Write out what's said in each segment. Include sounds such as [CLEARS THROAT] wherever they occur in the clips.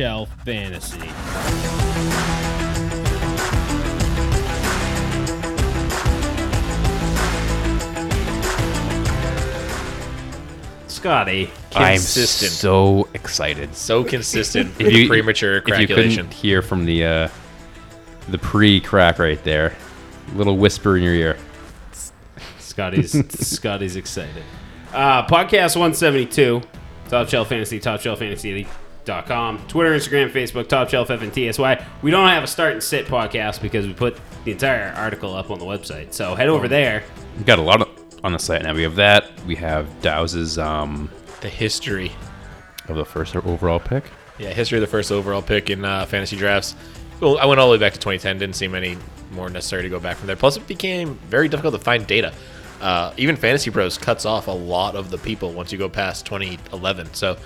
Shelf Fantasy. Scotty. I'm so excited. So consistent. If you- premature If you couldn't hear from the uh, the pre-crack right there, little whisper in your ear. Scotty's [LAUGHS] Scotty's excited. Uh, podcast 172, Top shelf fantasy. Top Shelf Fantasy, TopShelfFantasy.com, Twitter, Instagram, Facebook, Top Shelf FNTSY. We don't have a start and sit podcast because we put the entire article up on the website. So head over there. We've got a lot of, on the site now. We have that. We have Dows's um, the history. of the first overall pick. Yeah, history of the first overall pick in uh, fantasy drafts. Well, I went all the way back to 2010. Didn't seem any more necessary to go back from there. Plus, it became very difficult to find data. Uh, even Fantasy Pros cuts off a lot of the people once you go past 2011. So,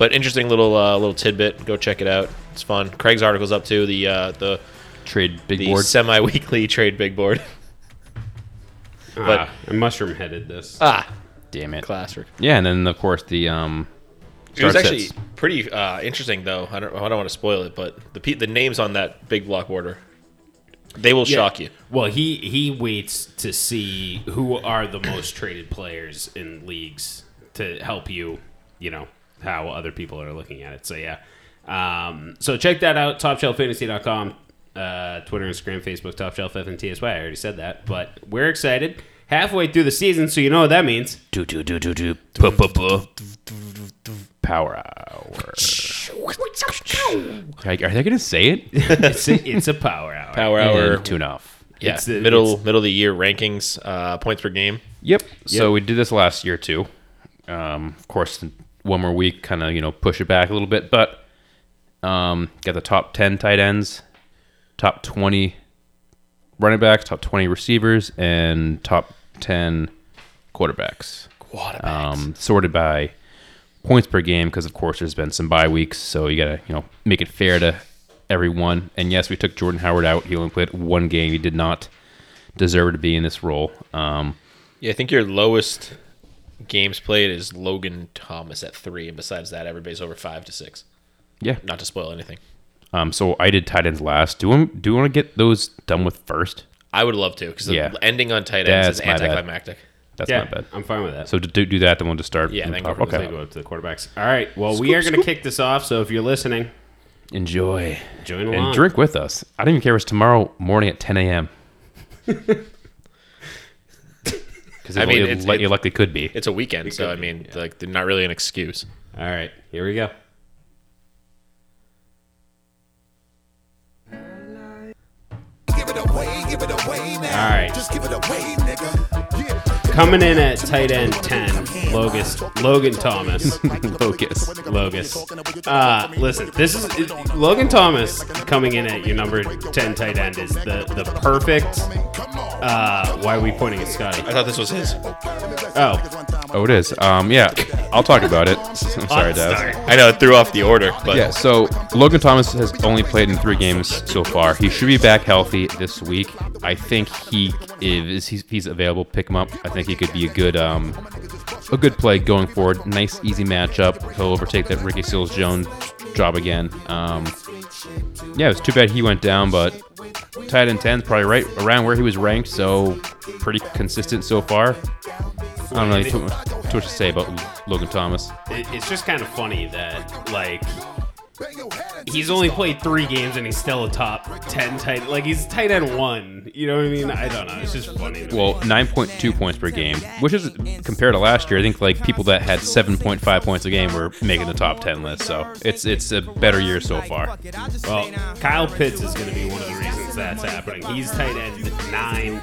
but interesting little uh, little tidbit. Go check it out. It's fun. Craig's article's up too. The uh, the Trade big the board. semi-weekly [LAUGHS] trade big board. But- Ah, I mushroom headed this. ah, Damn it. classic. Yeah, and then of course the um. It was start actually sets. pretty uh, interesting, though. I don't, I don't want to spoil it, but the pe- the names on that big block order, they will Yeah. shock you. Well, he he waits to see who are the most traded players in leagues to help you, you know, how other people are looking at it. So yeah. Um, so check that out, topshelffantasy.com, uh, Twitter, Instagram, Facebook, Top Shelf FNTSY. I already said that, but we're excited. Halfway through the season, so you know what that means. Do do do do do. Power hour. Are are they gonna say it? [LAUGHS] It's a, it's a power hour. Power hour, And tune off. yeah, It's the- middle it's- middle of the year rankings, uh, points per game. Yep. So we did this last year too. Um, of course, one more week, kind of you know push it back a little bit, but um, got the top ten tight ends, top twenty running backs, top twenty receivers, and top ten quarterbacks. Quarterbacks. Um, sorted by points per game because of course there's been some bye weeks, so you gotta you know make it fair to everyone. And yes, we took Jordan Howard out. He only played one game. He did not deserve to be in this role. Um, yeah, I think your lowest games played is Logan Thomas at three, and besides that, everybody's over five to six. yeah, Not to spoil anything. Um, so I did tight ends last. Do we, do you want to get those done with first? I would love to because Yeah. ending on tight ends That's is my bad. anticlimactic. That's Yeah, not bad. I'm fine with that. So to do, do that, then we'll just start. Yeah, from then go top. from okay. go up to the quarterbacks. All right. Well, we are going to kick this off. So if you're listening, Enjoy join along. and drink with us. I don't even care if it's tomorrow morning at 10 a.m. [LAUGHS] Because I mean, it, it's- li- it- it likely could be. It's a weekend, so I could be, mean, like, they're not really an excuse. All right. Here we go. Give it away, give it away now. All right. Just give it away, nigga. Yeah. Coming in at tight end 10, Logus, Logan Thomas. [LAUGHS] Focus. Logus. Uh, listen, this is Logan Thomas coming in at your number 10 tight end is the, the perfect. Uh, why are we pointing at Scotty? I thought this was his. Oh, Oh, it is. Um, yeah, I'll talk about it. [LAUGHS] I'm sorry, Daz. I know it threw off the order, but Yeah, so Logan Thomas has only played in three games so far. He should be back healthy this week. I think he is he's, available. Pick him up. I think he could be a good um a good play going forward. Nice easy matchup. He'll overtake that Ricky Seals Jones job again. Um, yeah, it was too bad he went down, but tight end 10 probably right around where he was ranked, so pretty consistent so far. I don't know too too much to say about Logan Thomas. it's just kind of funny that, like, he's only played three games and he's still a top 10 tight Like, he's tight end one. You know what I mean? I don't know. It's just funny. Well, 9.2 points per game, which is compared to last year. I think like people that had 7.5 points a game were making the top 10 list. So it's it's a better year so far. Well, Kyle Pitts is going to be one of the reasons that's happening. He's tight end nine,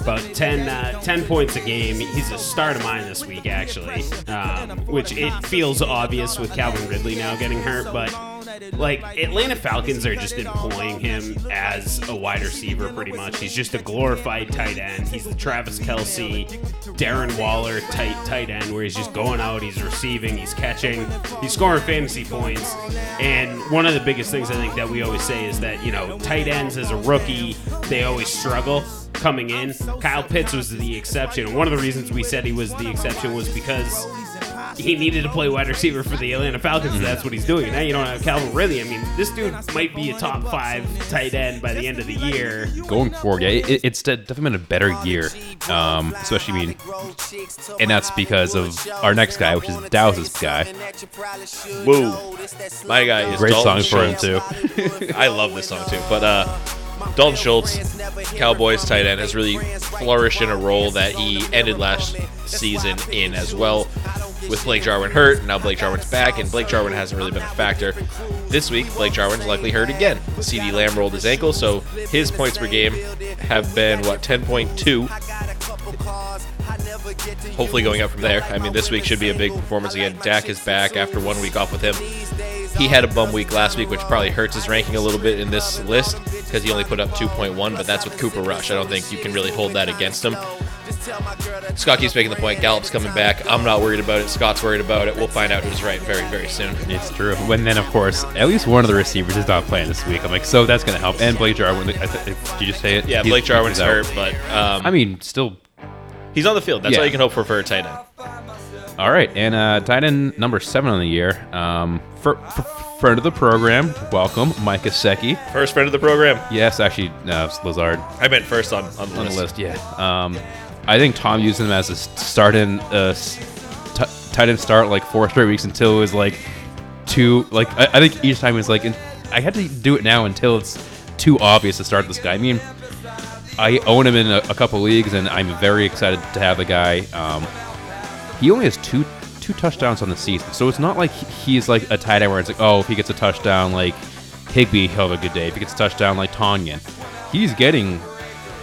about 10, uh, 10 points a game. He's a start of mine this week, actually, um, which it feels obvious with Calvin Ridley now getting hurt, but. Like Atlanta Falcons are just employing him as a wide receiver, pretty much. He's just a glorified tight end. He's the Travis Kelce, Darren Waller tight tight end, where he's just going out, he's receiving, he's catching, he's scoring fantasy points. And one of the biggest things I think that we always say is that you know tight ends as a rookie they always struggle coming in. Kyle Pitts was the exception. One of the reasons we said he was the exception was because he needed to play wide receiver for the Atlanta Falcons. and That's what he's doing. Now you don't have Calvin Ridley. I mean, this dude might be a top five tight end by the end of the year. going forward, yeah, it, it's definitely been a better year. Um, especially, I mean, and that's because of our next guy, which is Dow's guy. Woo. My guy is Great Dalton song for him too. [LAUGHS] I love this song too. But uh, Dalton Schultz, Cowboys tight end, has really flourished in a role that he ended last season in as well. With Blake Jarwin hurt, now Blake Jarwin's back, and Blake Jarwin hasn't really been a factor. This week, Blake Jarwin's likely hurt again. CeeDee Lamb rolled his ankle, so his points per game have been, what, 10.2? Hopefully going up from there. I mean, this week should be a big performance again. Dak is back after one week off with him. He had a bum week last week, which probably hurts his ranking a little bit in this list because he only put up 2.1, but that's with Cooper Rush. I don't think you can really hold that against him. Scott keeps making the point. Gallup's coming back. I'm not worried about it. Scott's worried about it. We'll find out who's right very, very soon. It's true. When then, of course, at least one of the receivers is not playing this week. I'm like, so that's going to help. And Blake Jarwin, I th- did you just say it? Yeah, He's- Blake Jarwin's hurt, but um, I mean, still he's on the field. That's Yeah. all you can hope for for a tight end. All right, and uh, tight end number seven on the year, um, for, for friend of the program, welcome, Mike Gesicki. First friend of the program. Yes, actually, no, it's Lazard I meant first on, on the on the list. list. Yeah, um, I think Tom used him as a start in uh, s- t- tight end start like four straight weeks until it was like too like I, I think each time it was like I had to do it now until it's too obvious to start this guy. I mean, I own him in a, a couple leagues, and I'm very excited to have the guy. Um, he only has two two touchdowns on the season, so it's not like he's like a tight end where it's like, oh, if he gets a touchdown like Higbee, he'll have a good day. If he gets a touchdown like Tonyan, he's getting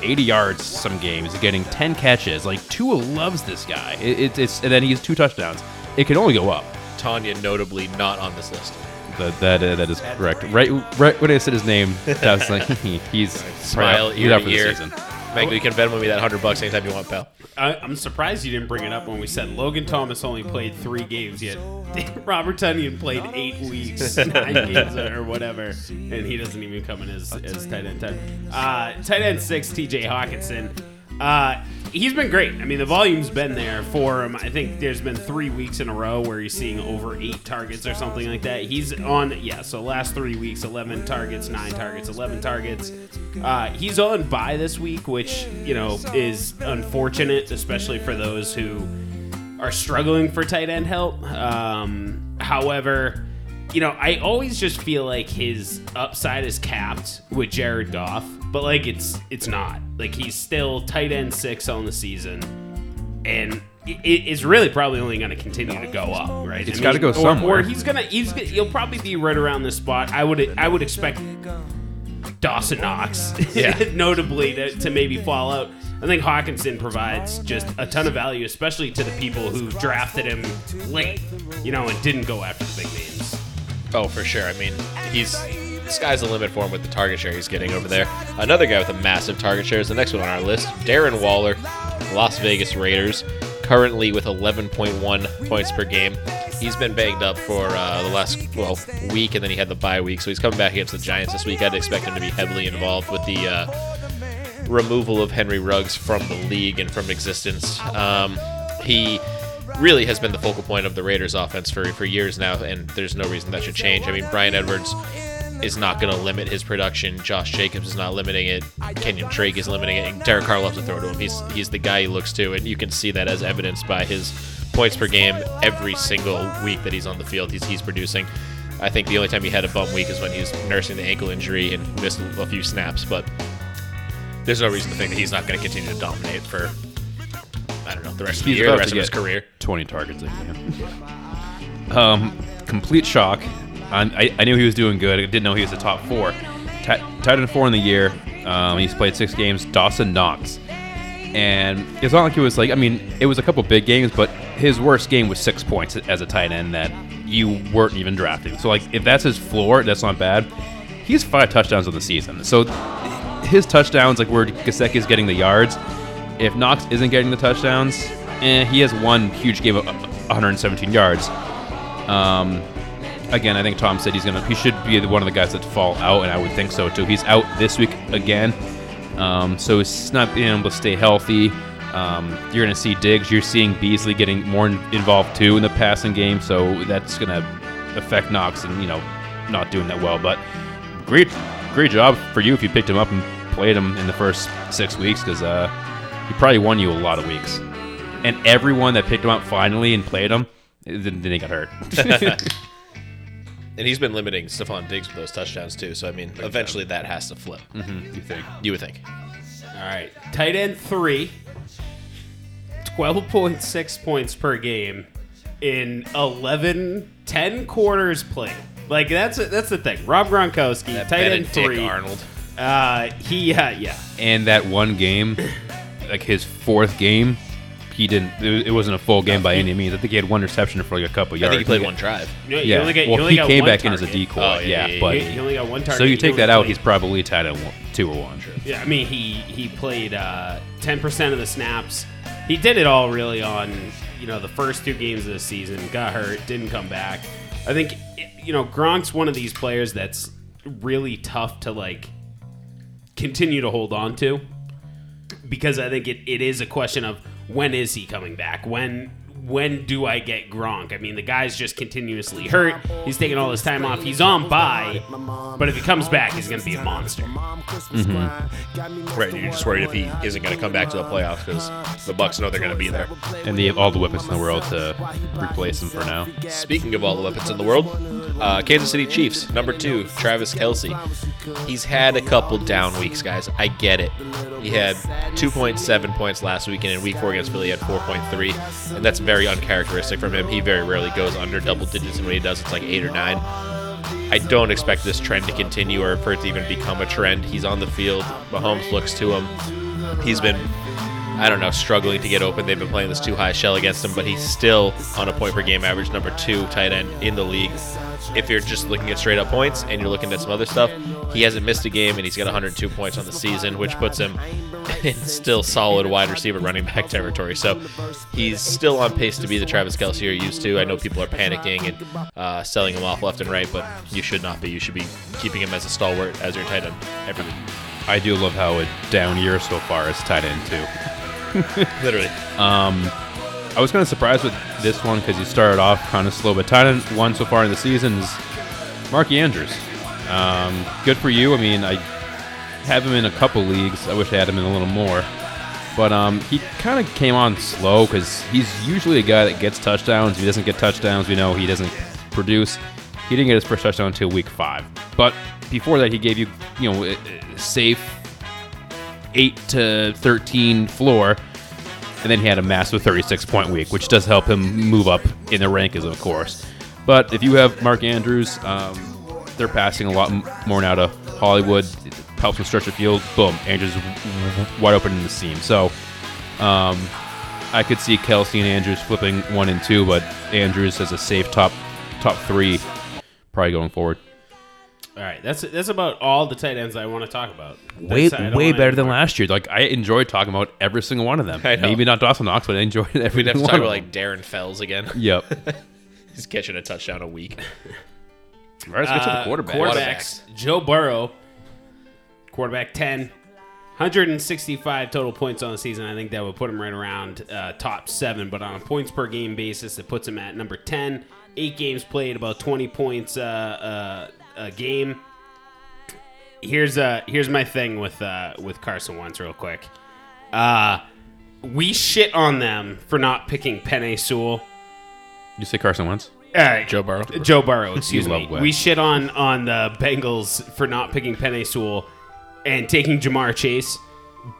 80 yards some games, getting 10 catches. Like Tua loves this guy. It, it, it's and then he has two touchdowns. It can only go up. Tonyan notably not on this list. That that, uh, that is correct. Right right when I said his name, that was like, [LAUGHS] he's Smile he's ear out to for the season. Maggie, you can Venmo me that hundred bucks anytime you want, pal. I, I'm surprised you didn't bring it up when we said Logan Thomas only played three games yet. [LAUGHS] Robert Tonyan played eight weeks, [LAUGHS] nine games or whatever, and he doesn't even come in as, as tight end ten. Uh, tight end six, T.J. Hockenson. Uh, he's been great. I mean, the volume's been there for him. I think there's been three weeks in a row where he's seeing over eight targets or something like that. He's on, yeah. So last three weeks, 11 targets, nine targets, 11 targets. Uh, he's on by this week, which you know is unfortunate, especially for those who are struggling for tight end help. Um, however, you know, I always just feel like his upside is capped with Jared Goff, but like it's it's not. Like he's still tight end six on the season, and it's really probably only going to continue to go up, right? It's gotta mean, go or- somewhere. Or he's gonna he's he'll probably be right around this spot. I would I would expect Dawson Knox, Yeah. [LAUGHS] notably to, to maybe fall out. I think Hockenson provides just a ton of value, especially to the people who drafted him late, you know, and didn't go after the big names. Oh, for sure. I mean, he's sky's the limit for him with the target share he's getting over there. Another guy with a massive target share is the next one on our list, Darren Waller, Las Vegas Raiders, currently with 11.1 points per game. He's been banged up for uh, the last well week, and then he had the bye week, so he's coming back against the Giants this week. I'd expect him to be heavily involved with the uh, removal of Henry Ruggs from the league and from existence. Um, he really has been the focal point of the Raiders offense for, for years now, and there's no reason that should change. I mean, Brian Edwards is not going to limit his production. Josh Jacobs is not limiting it. Kenyan Drake is limiting it. And Derek Carr loves to throw to him. He's he's the guy he looks to, and you can see that as evidenced by his points per game every single week that he's on the field. He's he's producing. I think the only time he had a bum week is when he was nursing the ankle injury and missed a few snaps, but there's no reason to think that he's not going to continue to dominate for I don't know the rest of the He's year, the rest of his career. 20 targets a game. Um, complete shock. I, I, knew he was doing good. I didn't know he was the top four. Ti- tight end four in the year. Um, he's played six games. Dawson Knox. And it's not like it was like, I mean, it was a couple big games, but his worst game was six points as a tight end that you weren't even drafting. So, like, if that's his floor, that's not bad. He's five touchdowns on the season. So, his touchdowns, like where Gesicki is getting the yards, if Knox isn't getting the touchdowns, eh, he has one huge game of 117 yards. Um, again, I think Tom said he's gonna he should be one of the guys that fall out, and I would think so too. He's out this week again, um, so he's not being able to stay healthy. Um, you're going to see Diggs. You're seeing Beasley getting more involved too in the passing game, so that's going to affect Knox and you know not doing that well. But great, great job for you if you picked him up and played him in the first six weeks because uh, he probably won you a lot of weeks. And everyone that picked him up finally and played him, then then they got hurt. [LAUGHS] [LAUGHS] And he's been limiting Stefon Diggs with those touchdowns too. So I mean, eventually that has to flip. you think? You would think. All right. Tight end three. 12.6 points per game in 11, 10 quarters played. Like that's that's the thing. Rob Gronkowski, That tight end Benedict three. Arnold. Uh, he uh, yeah. And that one game, [LAUGHS] like his fourth game, he didn't. It it wasn't a full game by any means. I think he had one reception for like a couple I yards. think he played one drive. You, you Yeah. only get, you well, only he got came one back in as a target. decoy. Oh, yeah, yeah, yeah, but He, he only got one target. so you take that out, played- he's probably tied at one, two or one. Yeah, I mean he he played uh, ten percent of the snaps. He did it all really on you know the first two games of the season. Got hurt, didn't come back. I think you know Gronk's one of these players that's really tough to like continue to hold on to because I think it, it is a question of when is he coming back? When when do I get Gronk? I mean, the guy's just continuously hurt. He's taking all his time off. He's on bye, but if he comes back, he's going to be a monster. Mm-hmm. Right. You're just worried if he isn't going to come back to the playoffs because the Bucks know they're going to be there. And they have all the weapons in the world to replace him for now. Speaking of all the weapons in the world, uh, Kansas City Chiefs, number two, Travis Kelce. He's had a couple down weeks, guys. I get it. He had 2.7 points last week, and in week four against Philly, he had 4.3. And that's very uncharacteristic from him. He very rarely goes under double digits, and when he does, it's like eight or nine. I don't expect this trend to continue or for it to even become a trend. He's on the field. Mahomes looks to him. He's been, I don't know, struggling to get open. They've been playing this too high shell against him, but he's still on a point per game average, number two tight end in the league. If you're just looking at straight up points and you're looking at some other stuff, he hasn't missed a game and he's got 102 points on the season, which puts him [LAUGHS] in still solid wide receiver running back territory. So he's still on pace to be the Travis Kelce you're used to. I know people are panicking and uh, selling him off left and right, but you should not be. You should be keeping him as a stalwart as your tight end every week. I do love how a down year so far is tight end too. [LAUGHS] Literally. I was kind of surprised with this one because he started off kind of slow, but tight end one so far in the season is Marky Andrews. Um, good for you. I mean, I have him in a couple leagues. I wish I had him in a little more. But um, he kind of came on slow because he's usually a guy that gets touchdowns. If he doesn't get touchdowns, we know he doesn't produce. He didn't get his first touchdown until week five. But before that, he gave you, you know, safe eight to thirteen floor, and then he had a massive 36 point week, which does help him move up in the rankings, of course. But if you have Mark Andrews, um, they're passing a lot more now to Hollywood. Helps him stretch the field. Boom, Andrews wide open in the seam. So um, I could see Kelce and Andrews flipping one and two, but Andrews has a safe top top three, probably going forward. All right, that's that's about all the tight ends I want to talk about. Way That's- way better than last year. Like I enjoyed talking about every single one of them. [LAUGHS] I know. Maybe not Dawson Knox, but I enjoyed every We'd have to one talk about like Darren Fells again. [LAUGHS] Yep. [LAUGHS] He's catching a touchdown a week. All right, let's get to the Uh, quarterback. Quarterbacks. Joe Burrow, quarterback 10, 165 total points on the season. I think that would put him right around uh, top seven, but on a points per game basis, it puts him at number 10. Eight games played, about 20 points uh, uh, a game. Here's uh here's my thing with uh with Carson Wentz real quick. Uh we shit on them for not picking Penei Sewell. You say Carson Wentz? Uh, Joe Burrow. Joe Burrow, [LAUGHS] excuse me. We shit on on the Bengals for not picking Penei Sewell and taking Ja'Marr Chase.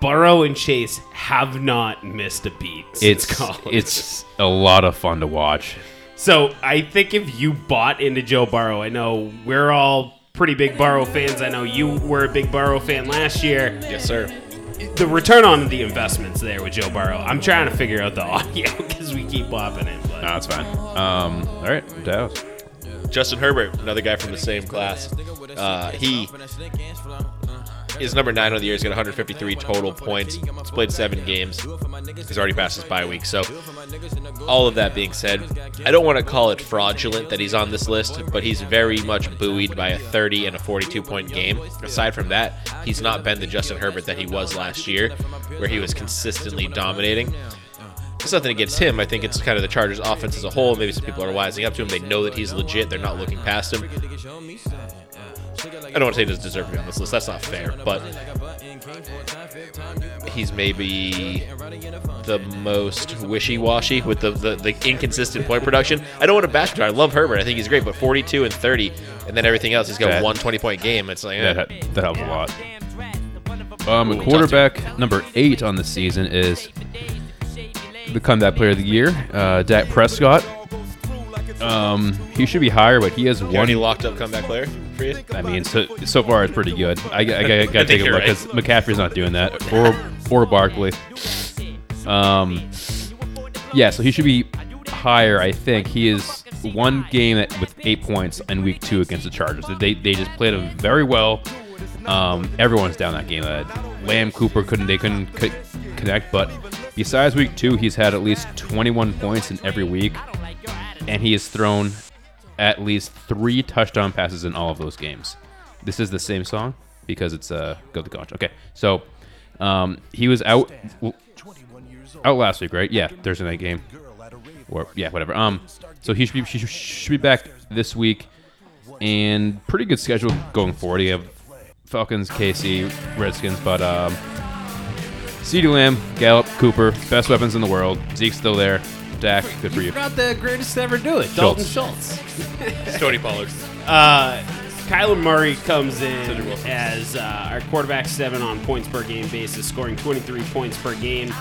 Burrow and Chase have not missed a beat since It's college. it's a lot of fun to watch. So I think if you bought into Joe Burrow, I know we're all pretty big Burrow fans. I know you were a big Burrow fan last year. Yes, sir. The return on the investments there with Joe Burrow. I'm trying to figure out the [LAUGHS] audio because we keep bopping it. But No, that's fine. Um, all right, Dallas. Justin Herbert, another guy from the same class. Uh, he is number nine on the year. He's got 153 total points. He's played seven games. He's already passed his bye week. So, all of that being said, I don't want to call it fraudulent that he's on this list, but he's very much buoyed by a 30 and a 42 point game. Aside from that, he's not been the Justin Herbert that he was last year, where he was consistently dominating. It's nothing against him. I think it's kind of the Chargers' offense as a whole. Maybe some people are wising up to him. They know that he's legit. They're not looking past him. I don't want to say he doesn't deserve to be on this list. That's not fair. But he's maybe the most wishy-washy with the, the, the inconsistent point production. I don't want to bash him. I love Herbert. I think he's great. But 42 and 30, and then everything else, he's got That- one 20-point game. It's like, eh. That, that helps a lot. Um, Ooh, a quarterback number eight on the season is the comeback player of the year, uh, Dak Prescott. Um, he should be higher, but he has You one. any locked up comeback player for you? I mean, so so far it's pretty good. I, I, gotta- gotta take a look right. because McCaffrey's not doing that, or or Barkley. Um, yeah, so he should be higher. I think he is one game at, with eight points in week two against the Chargers. They they just played him very well. Um, everyone's down that game. Uh, Lamb Cooper couldn't they couldn't co- connect, but besides week two, he's had at least 21 points in every week, and he has thrown at least three touchdown passes in all of those games. This is the same song because it's uh go the gosh. Okay, so um, he was out out last week, right? Yeah, Thursday night game. Or yeah, whatever. Um, so he should be she should be back this week, and pretty good schedule going forward. You have Falcons, KC, Redskins, but um, CeeDee Lamb, Gallup, Cooper, best weapons in the world. Zeke's still there. Dak, good for you. Not the greatest to ever do it. Dalton Schultz. [LAUGHS] Tony Pollard. Uh, Kyler Murray comes in Cedric Wilson. as uh, our quarterback seven on points per game basis, scoring 23 points per game.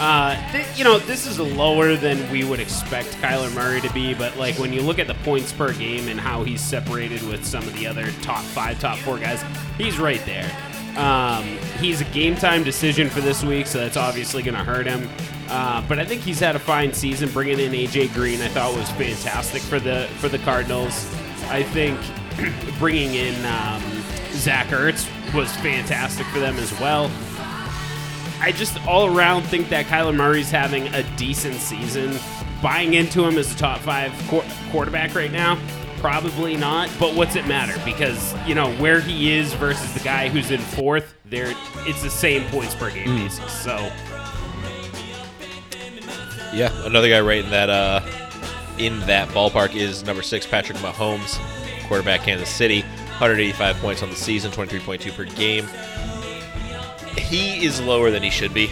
Uh, th- you know, this is lower than we would expect Kyler Murray to be, but like when you look at the points per game and how he's separated with some of the other top five, top four guys, he's right there. Um, he's a game time decision for this week, so that's obviously going to hurt him. Uh, but I think he's had a fine season. Bringing in AJ Green, I thought was fantastic for the for the Cardinals. I think [CLEARS THROAT] bringing in um, Zach Ertz was fantastic for them as well. I just all around think that Kyler Murray's having a decent season. Buying into him as a top five qu- quarterback right now, probably not. But what's it matter? Because you know where he is versus the guy who's in fourth. There, it's the same points per game basis. So Yeah, another guy right in that uh, in that ballpark is number six, Patrick Mahomes, quarterback, Kansas City, 185 points on the season, 23.2 per game. He is lower than he should be,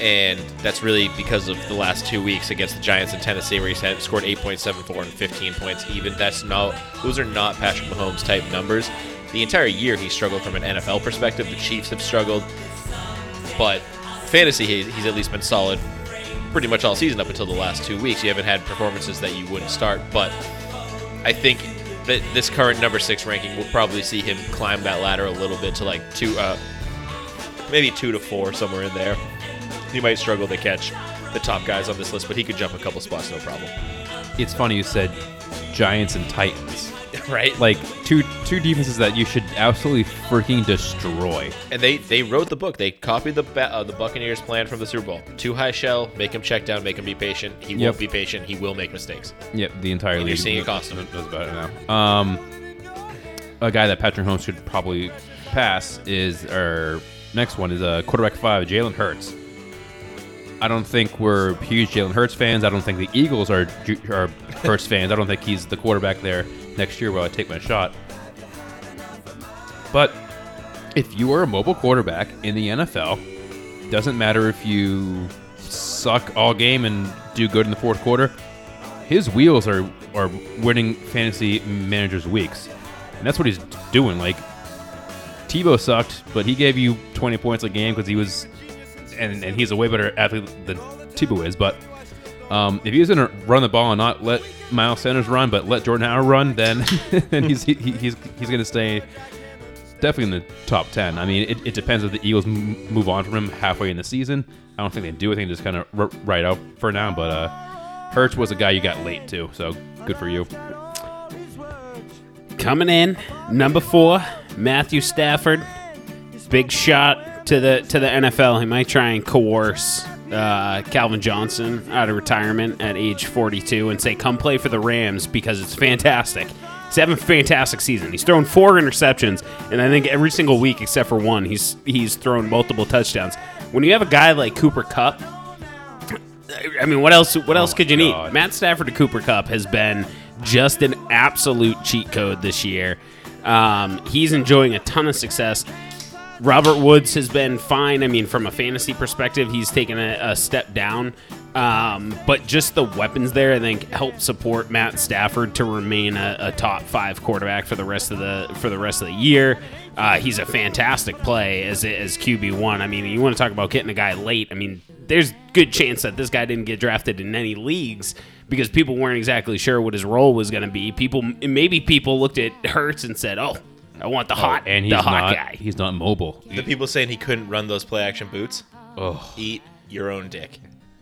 and that's really because of the last two weeks against the Giants and Tennessee, where he scored 8.74 and 15 points even. That's not; those are not Patrick Mahomes type numbers. The entire year he struggled from an NFL perspective. The Chiefs have struggled, but fantasy he's at least been solid pretty much all season up until the last two weeks. You haven't had performances that you wouldn't start, but I think that this current number six ranking will probably see him climb that ladder a little bit to like two, uh, maybe two to four, somewhere in there. He might struggle to catch the top guys on this list, but he could jump a couple spots, no problem. It's funny you said Giants and Titans. [LAUGHS] right? Like two two defenses that you should absolutely freaking destroy. and they they wrote the book. They copied the ba- uh, the Buccaneers' plan from the Super Bowl. Too high shell, make him check down, make him be patient. He Yep. won't be patient. He will make mistakes. Yep, the entire And league. you're seeing it constantly. knows about it now. Um, a guy that Patrick Holmes should probably pass is our next one is uh, quarterback five, Jalen Hurts. I don't think we're huge Jalen Hurts fans. I don't think the Eagles are are [LAUGHS] Hurts fans. I don't think he's the quarterback there next year. While I take my shot, but if you are a mobile quarterback in the NFL, doesn't matter if you suck all game and do good in the fourth quarter. His wheels are are winning fantasy managers weeks, and that's what he's doing. Like Tebow sucked, but he gave you 20 points a game because he was, and and he's a way better athlete than Tebow is. But um, if he's gonna run the ball and not let Miles Sanders run, but let Jordan Howard run, then [LAUGHS] then he's he, he's he's gonna stay definitely in the top 10. I mean, it, it depends if the Eagles m- move on from him halfway in the season. I don't think they do. I think they just kind of r- right out for now. But uh, Hurts was a guy you got late too, so good for you. coming in number four, Matthew Stafford. big shot to the to the NFL. He might try and coerce uh, Calvin Johnson out of retirement at age 42 and say, "Come play for the Rams because it's fantastic." He's having a fantastic season. He's thrown four interceptions, and I think every single week except for one, he's he's thrown multiple touchdowns. When you have a guy like Cooper Kupp, I mean, what else? What else my could you need? Matt Stafford to Cooper Kupp has been just an absolute cheat code this year. Um, he's enjoying a ton of success. Robert Woods has been fine. I mean, from a fantasy perspective, he's taken a, a step down. Um, but just the weapons there, I think, help support Matt Stafford to remain a, a top five quarterback for the rest of the for the rest of the year. Uh, he's a fantastic play as as QB one. I mean, you want to talk about getting a guy late. I mean, there's good chance that this guy didn't get drafted in any leagues because people weren't exactly sure what his role was going to be. People maybe people looked at Hurts and said, "Oh, I want the hot and the he's hot not. guy." He's not mobile. The people saying he couldn't run those play action boots, Oh, eat your own dick.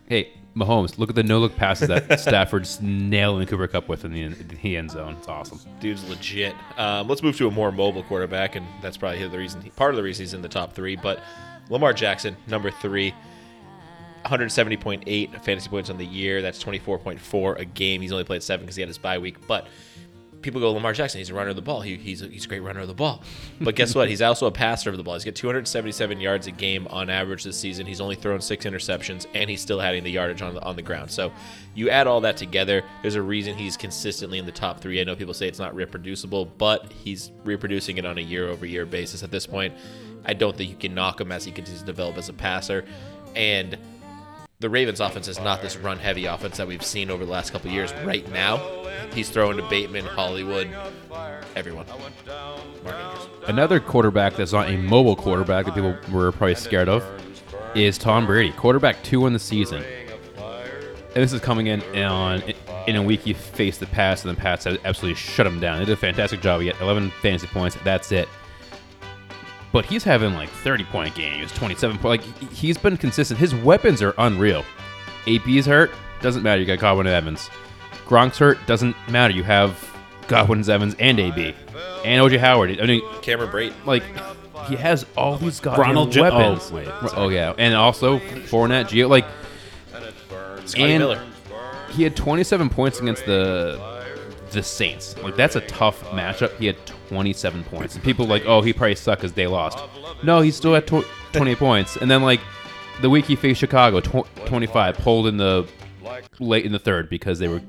hey Mahomes, look at the no look passes that [LAUGHS] Stafford's nailing Cooper Kupp with in the, in the end zone. It's awesome. Dude's legit. Um, let's move to a more mobile quarterback, and that's probably the reason, part of the reason he's in the top three. But Lamar Jackson, number three, 170.8 fantasy points on the year. That's 24.4 a game. He's only played seven because he had his bye week. But people go, Lamar Jackson, he's a runner of the ball. He, he's, a, he's a great runner of the ball. But guess what? He's also a passer of the ball. He's got 277 yards a game on average this season. He's only thrown six interceptions, and he's still adding the yardage on the, on the ground. So you add all that together, there's a reason he's consistently in the top three. I know people say it's not reproducible, but he's reproducing it on a year over year basis at this point. I don't think you can knock him as he continues to develop as a passer. And the Ravens offense is not this run heavy offense that we've seen over the last couple years. Right now, he's throwing to Bateman, Hollywood, everyone. Another quarterback that's not a mobile quarterback that people were probably scared of is Tom Brady, quarterback two in the season. And this is coming in on in a week he faced the Pats, and the Pats absolutely shut him down. They did a fantastic job. He had 11 fantasy points. That's it. But he's having like 30 point games, 27 point. Like he's been consistent. His weapons are unreal. AP's hurt, doesn't matter. You got Godwin and Evans. Gronk's hurt, doesn't matter. You have Godwin, Evans, and AB, and OJ Howard. I mean, Cameron Brate. like he has all these goddamn Ronald Jo- oh, weapons. oh, wait, oh yeah, and also Fournette, Gio, Like Scotty And- Miller. he had 27 points against the the Saints. Like that's a tough matchup. He had 27 points, and people like, oh, he probably sucked because they lost. No, he still had tw- 20 points, and then like the week he faced Chicago, tw- 25, pulled in the late in the third because they were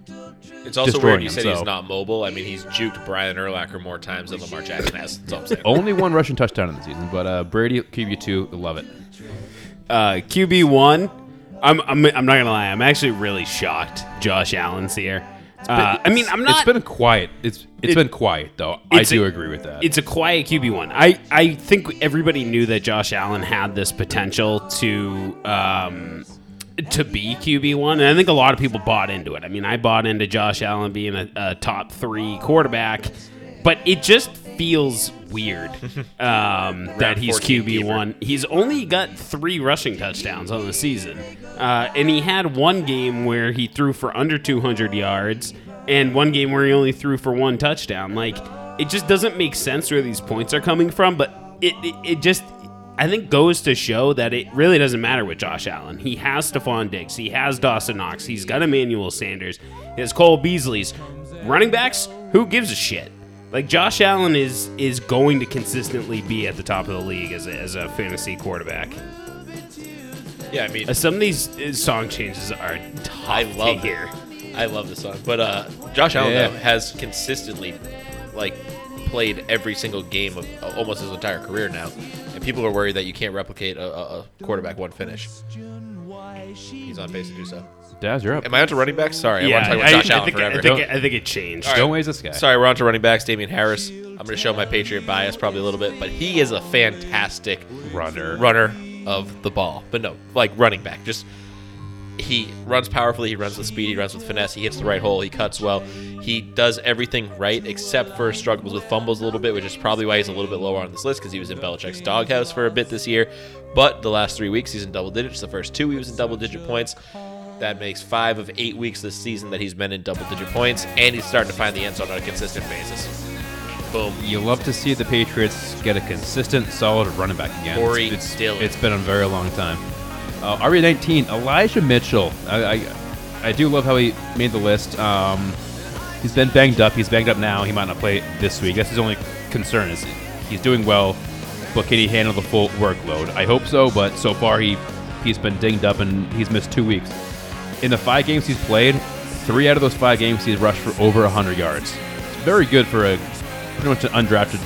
It's also destroying weird you him, said he's not mobile. I mean, he's juked Brian Urlacher more times than Lamar Jackson has. That's all I'm saying. only one rushing touchdown in the season. But uh, Brady QB two, love it. Uh, QB one. I'm, I'm I'm not gonna lie. I'm actually really shocked. Josh Allen's here. Uh, I mean, I'm not. It's been quiet. It's it's It- been quiet though. I do a- agree with that. It's a quiet QB one. I, I think everybody knew that Josh Allen had this potential to um, to be QB one, and I think a lot of people bought into it. I mean, I bought into Josh Allen being a, a top three quarterback, but it just feels weird [LAUGHS] um, that he's QB one. He's only got three rushing touchdowns on the season, uh, and he had one game where he threw for under 200 yards, and one game where he only threw for one touchdown. Like it just doesn't make sense where these points are coming from, but it it, it just. I think goes to show that it really doesn't matter with Josh Allen. He has Stefon Diggs. He has Dawson Knox. He's got Emmanuel Sanders. He has Cole Beasley's. Running backs, who gives a shit? Like Josh Allen is is going to consistently be at the top of the league as a, as a fantasy quarterback. Yeah, I mean, Uh, Some of these uh, song changes are tough I love to hear. I love this song. But uh, Josh Allen Yeah. though, has consistently like played every single game of uh, almost his entire career now, and people are worried that you can't replicate a, a, a quarterback one finish. He's on pace to do so. Daz, you're up. Am I on to running backs? Sorry, I want to talk I, about Josh I Allen think, forever. I think, it, I think it changed. All right. Don't waste this guy. Sorry, we're on to running backs. Damien Harris. I'm going to show my Patriot bias probably a little bit, but he is a fantastic Runner. runner of the ball. But no, like running back. Just he runs powerfully. He runs with speed. He runs with finesse. He hits the right hole. He cuts well. He does everything right except for struggles with fumbles a little bit, which is probably why he's a little bit lower on this list because he was in Belichick's doghouse for a bit this year. But the last three weeks, he's in double digits. The first two, he was in double digit points. That makes five of eight weeks this season that he's been in double digit points, and he's starting to find the end zone on a consistent basis. Boom. You love to see the Patriots get a consistent, solid running back again. Corey it's, it's, it's been a very long time. Uh, RB19, Elijah Mitchell. I, I I do love how he made the list. Um, he's been banged up. He's banged up now. He might not play this week. That's his only concern. Is he's doing well, but can he handle the full workload? I hope so. But so far he he's been dinged up and he's missed two weeks. In the five games he's played, three out of those five games he's rushed for over 100 yards. It's very good for a pretty much an undrafted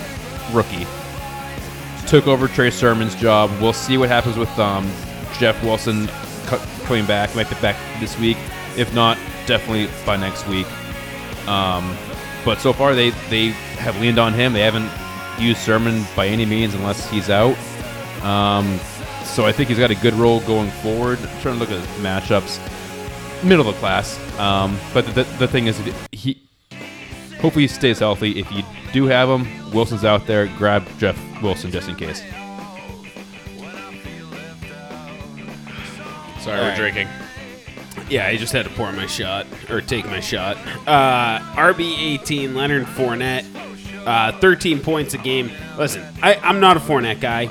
rookie. Took over Trey Sermon's job. We'll see what happens with um, Jeff Wilson coming back. Might be back this week. If not, definitely by next week. Um, but so far they they have leaned on him. They haven't used Sermon by any means unless he's out. Um, so I think he's got a good role going forward. I'm trying to look at matchups, middle of the class. Um, but the, the thing is, he hopefully he stays healthy. If you do have him, Wilson's out there. Grab Jeff Wilson just in case. Sorry, All we're right. drinking. Yeah, I just had to pour my shot or take my shot. Uh, RB eighteen, Leonard Fournette, uh, thirteen points a game. Listen, I, I'm not a Fournette guy.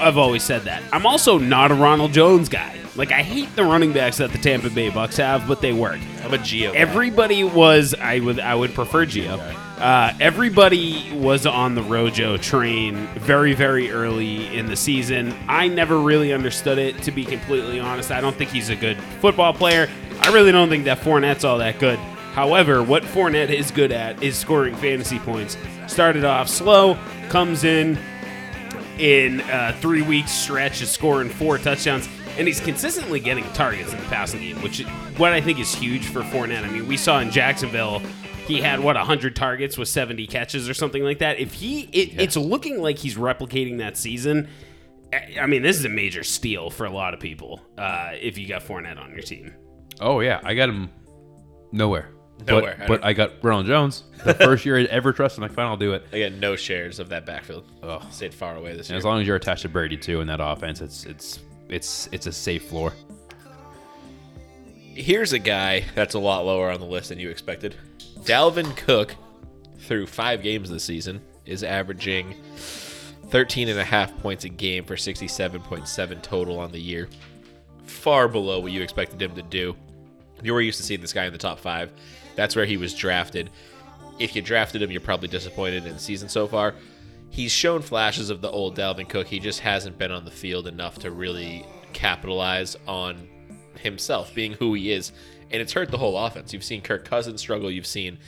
I've always said that. I'm also not a Ronald Jones guy. Like I hate the running backs that the Tampa Bay Bucks have, but they work. I'm a Gio. Everybody was. I would. I would prefer Gio. Uh, everybody was on the Rojo train very, very early in the season. I never really understood it, to be completely honest. I don't think he's a good football player. I really don't think that Fournette's all that good. However, what Fournette is good at is scoring fantasy points. Started off slow, comes in, in a three week stretch is scoring four touchdowns, and he's consistently getting targets in the passing game, which what I think is huge for Fournette. I mean, we saw in Jacksonville. He had what 100 targets with 70 catches or something like that. If he, it, it's looking like he's replicating that season. I I mean, this is a major steal for a lot of people. Uh, if you got Fournette on your team, Oh yeah, I got him nowhere. Nowhere. I But, but I got Ronald Jones, the first year I ever trusted. I'm like, fine, I'll do it. I get no shares of that backfield. Ugh. Stayed far away this And year. as long as you're attached to Brady too in that offense, it's it's it's it's a safe floor. Here's a guy that's a lot lower on the list than you expected. Dalvin Cook, through five games this season, is averaging 13 and a half points a game for 67.7 total on the year. Far below what you expected him to do. You were used to seeing this guy in the top five. That's where he was drafted. If you drafted him, you're probably disappointed in the season so far. He's shown flashes of the old Dalvin Cook. He just hasn't been on the field enough to really capitalize on himself being who he is, and it's hurt the whole offense. You've seen Kirk Cousins struggle. You've seen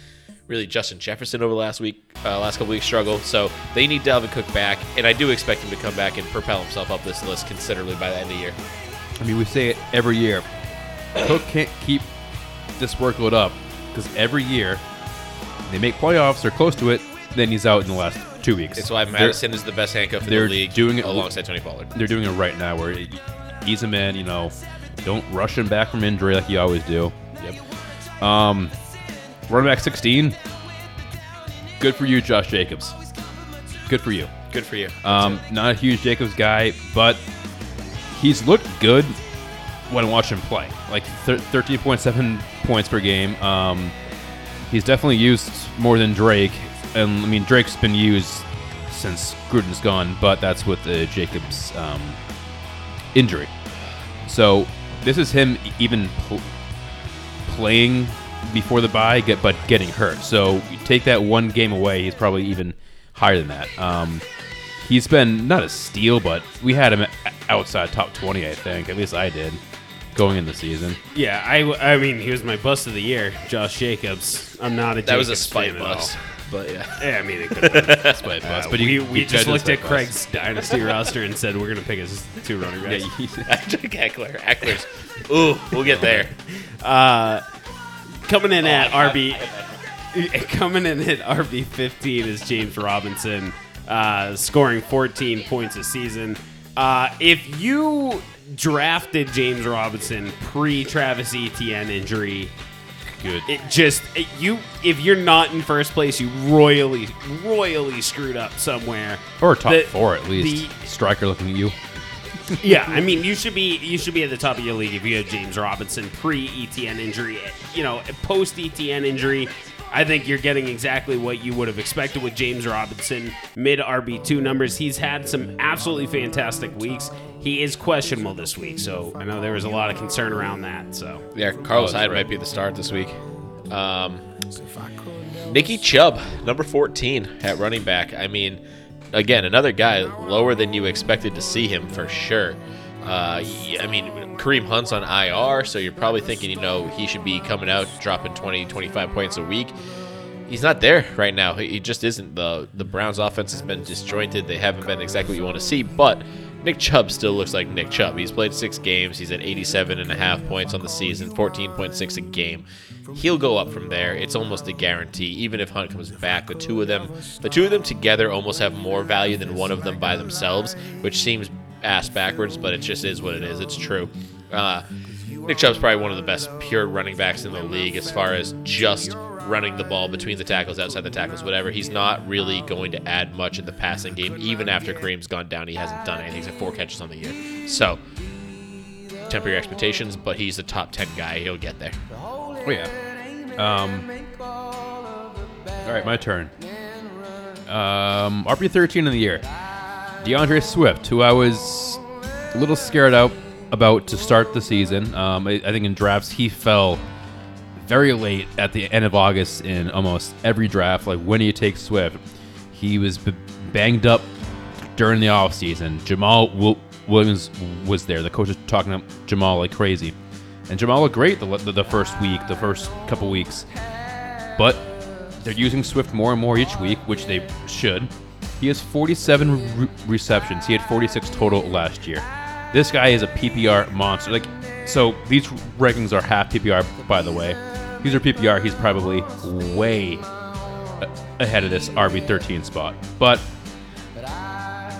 really Justin Jefferson over the last week, uh, last couple weeks struggle. So they need Dalvin Cook back, and I do expect him to come back and propel himself up this list considerably by the end of the year. I mean, we say it every year. Cook can't keep this workload up because every year they make playoffs or close to it, then he's out in the last two weeks. It's why Mattison is the best handcuff in the they're league, doing it- alongside Tony Pollard. they're doing it right now where ease him in, you know, don't rush him back from injury like you always do. Yep. Um, running back 16. Good for you, Josh Jacobs. Good for you. Good for you. Um, not a huge Jacobs guy, but he's looked good when I watch him play. Like thir- 13.7 points per game. Um, he's definitely used more than Drake. And I mean, Drake's been used since Gruden's gone, but that's with the Jacobs um, injury. So this is him even pl- playing before the bye, get but getting hurt. So you take that one game away, he's probably even higher than that. Um, he's been not a steal, but we had him outside top twenty, I think. At least I did going in the season. yeah, I, I mean, he was my bust of the year, Josh Jacobs. I'm not a that was a Jacobs spite fan at all. bust. But yeah. [LAUGHS] Yeah, I mean, it could have been. That's what it. Uh, but we, you, we you just looked at like Craig's dynasty roster and said we're going to pick his two running backs. Yeah, [LAUGHS] he- Ekeler. Ekeler's. Ooh, we'll get there. [LAUGHS] Uh, coming in at RB, coming in at RB 15 is James Robinson, uh, scoring 14 points a season. Uh, if you drafted James Robinson pre Travis Etienne injury, good. it just it- you if you're not in first place, you royally royally screwed up somewhere. or top the- four at least. the- Striker looking at you. Yeah, I mean, you should be you should be at the top of your league if you have James Robinson pre ETN injury. You know, post ETN injury, I think you're getting exactly what you would have expected with James Robinson, mid RB2 numbers. He's had some absolutely fantastic weeks. He is questionable this week, so I know there was a lot of concern around that. So Yeah, Carlos Hyde might be the start this week. Um, Nicky Chubb, number 14 at running back. I mean, again, another guy lower than you expected to see him for sure. Uh, I mean, Kareem Hunt's on IR, so you're probably thinking, you know, he should be coming out, dropping 20, 25 points a week. He's not there right now. He just isn't. The the Browns offense has been disjointed. They haven't been exactly what you want to see, but Nick Chubb still looks like Nick Chubb. He's played six games. He's at 87 and a half points on the season, 14.6 a game. He'll go up from there. It's almost a guarantee. Even if Hunt comes back, the two of them, the two of them together almost have more value than one of them by themselves, which seems ass backwards, but it just is what it is. It's true. Uh, Nick Chubb's probably one of the best pure running backs in the league as far as just running the ball between the tackles, outside the tackles, whatever. He's not really going to add much in the passing game. Even after Kareem's gone down, he hasn't done anything. He's had four catches on the year. So, temper your expectations, but he's a top 10 guy. He'll get there. Oh yeah. Um. All right, my turn. Um, RB thirteen in the year, D'Andre Swift, who I was a little scared out about to start the season. Um, I, I think in drafts he fell very late at the end of August in almost every draft. Like when do you take Swift, he was b- banged up during the offseason. Jamal Wil- Williams was there. The coach was talking up Jamal like crazy. And Jamal looked great the, the, the first week, the first couple weeks. But they're using Swift more and more each week, which they should. He has 47 re- receptions. He had 46 total last year. This guy is a PPR monster. Like, so these rankings are half PPR, by the way. These are PPR. He's probably way ahead of this RB 13 spot. But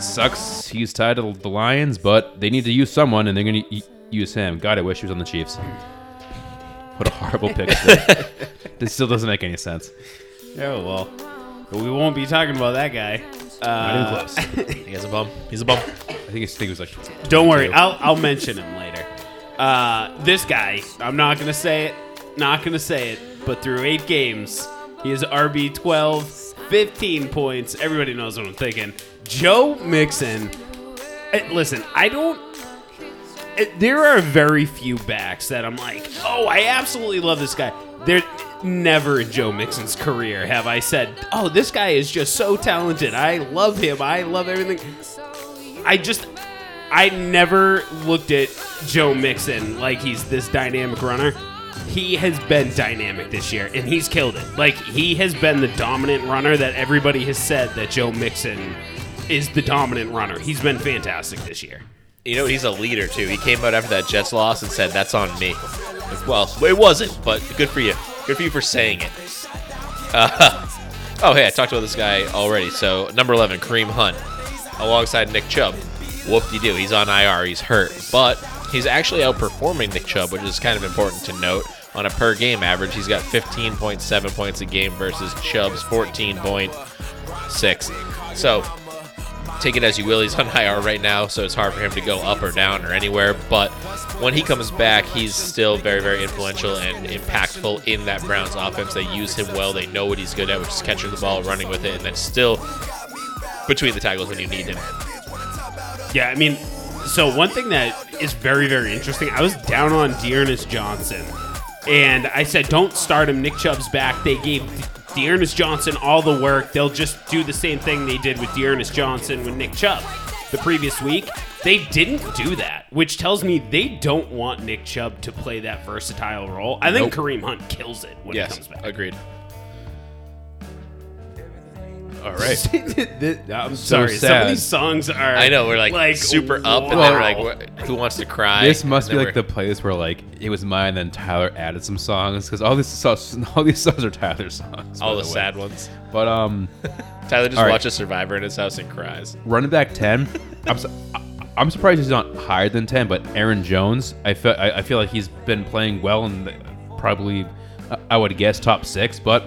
sucks. He's tied to the Lions, but they need to use someone, and they're going to use him. God, I wish he was on the Chiefs. What a horrible pick. [LAUGHS] this still doesn't make any sense. Oh well, but we won't be talking about that guy. Not even Uh, close. [LAUGHS] He has a bum. He's a bum. I think his thing was like. don't worry, two. I'll I'll mention him later. Uh, this guy, I'm not gonna say it, not gonna say it, but through eight games, he is RB 12, 15 points. Everybody knows what I'm thinking. Joe Mixon. eh, Listen, I don't. eh, There are very few backs that I'm like, oh, I absolutely love this guy. There, never in Joe Mixon's career have I said, oh, this guy is just so talented. I love him. I love everything. I just I never looked at Joe Mixon like he's this dynamic runner. He has been dynamic this year and he's killed it. Like he has been the dominant runner that everybody has said that Joe Mixon is the dominant runner. He's been fantastic this year. You know, he's a leader, too. He came out after that Jets loss and said, that's on me. Well, it wasn't, but good for you. Good for you for saying it. Uh, [LAUGHS] oh, hey, I talked about this guy already. So, number 11, Kareem Hunt, alongside Nick Chubb. Whoop-de-doo. He's on IR. He's hurt. But he's actually outperforming Nick Chubb, which is kind of important to note. On a per-game average, he's got 15.7 points a game versus Chubb's 14.6. So, take it as you will. He's on [LAUGHS] IR right now, so it's hard for him to go up or down or anywhere. But when he comes back, he's still very, very influential and impactful in that Browns offense. They use him well. They know what he's good at, which is catching the ball, running with it, and then still between the tackles when you need him. Yeah, I mean, so one thing that is very, very interesting, I was down on D'Ernest Johnson, and I said, don't start him. Nick Chubb's back. They gave D'Ernest Johnson all the work. They'll just do the same thing they did with D'Ernest Johnson with Nick Chubb the previous week. They didn't do that, which tells me they don't want Nick Chubb to play that versatile role. I think Kareem Hunt kills it when he comes back. agreed. All right. [LAUGHS] Th- I'm sorry. Some sad. of these songs are. I know we're like, super up, and then we're like, wow. "Who wants to cry?" This must And be then like we're- the place where like it was mine, then Tyler added some songs because all these songs, [LAUGHS] all these songs are Tyler's songs. by all the way. sad ones. But um, [LAUGHS] Tyler just All right. watches Survivor in his house and cries. running back ten, I'm su- I- I'm surprised he's not higher than ten. But Aaron Jones, I feel I, I feel like he's been playing well and probably I- I would guess top six, but.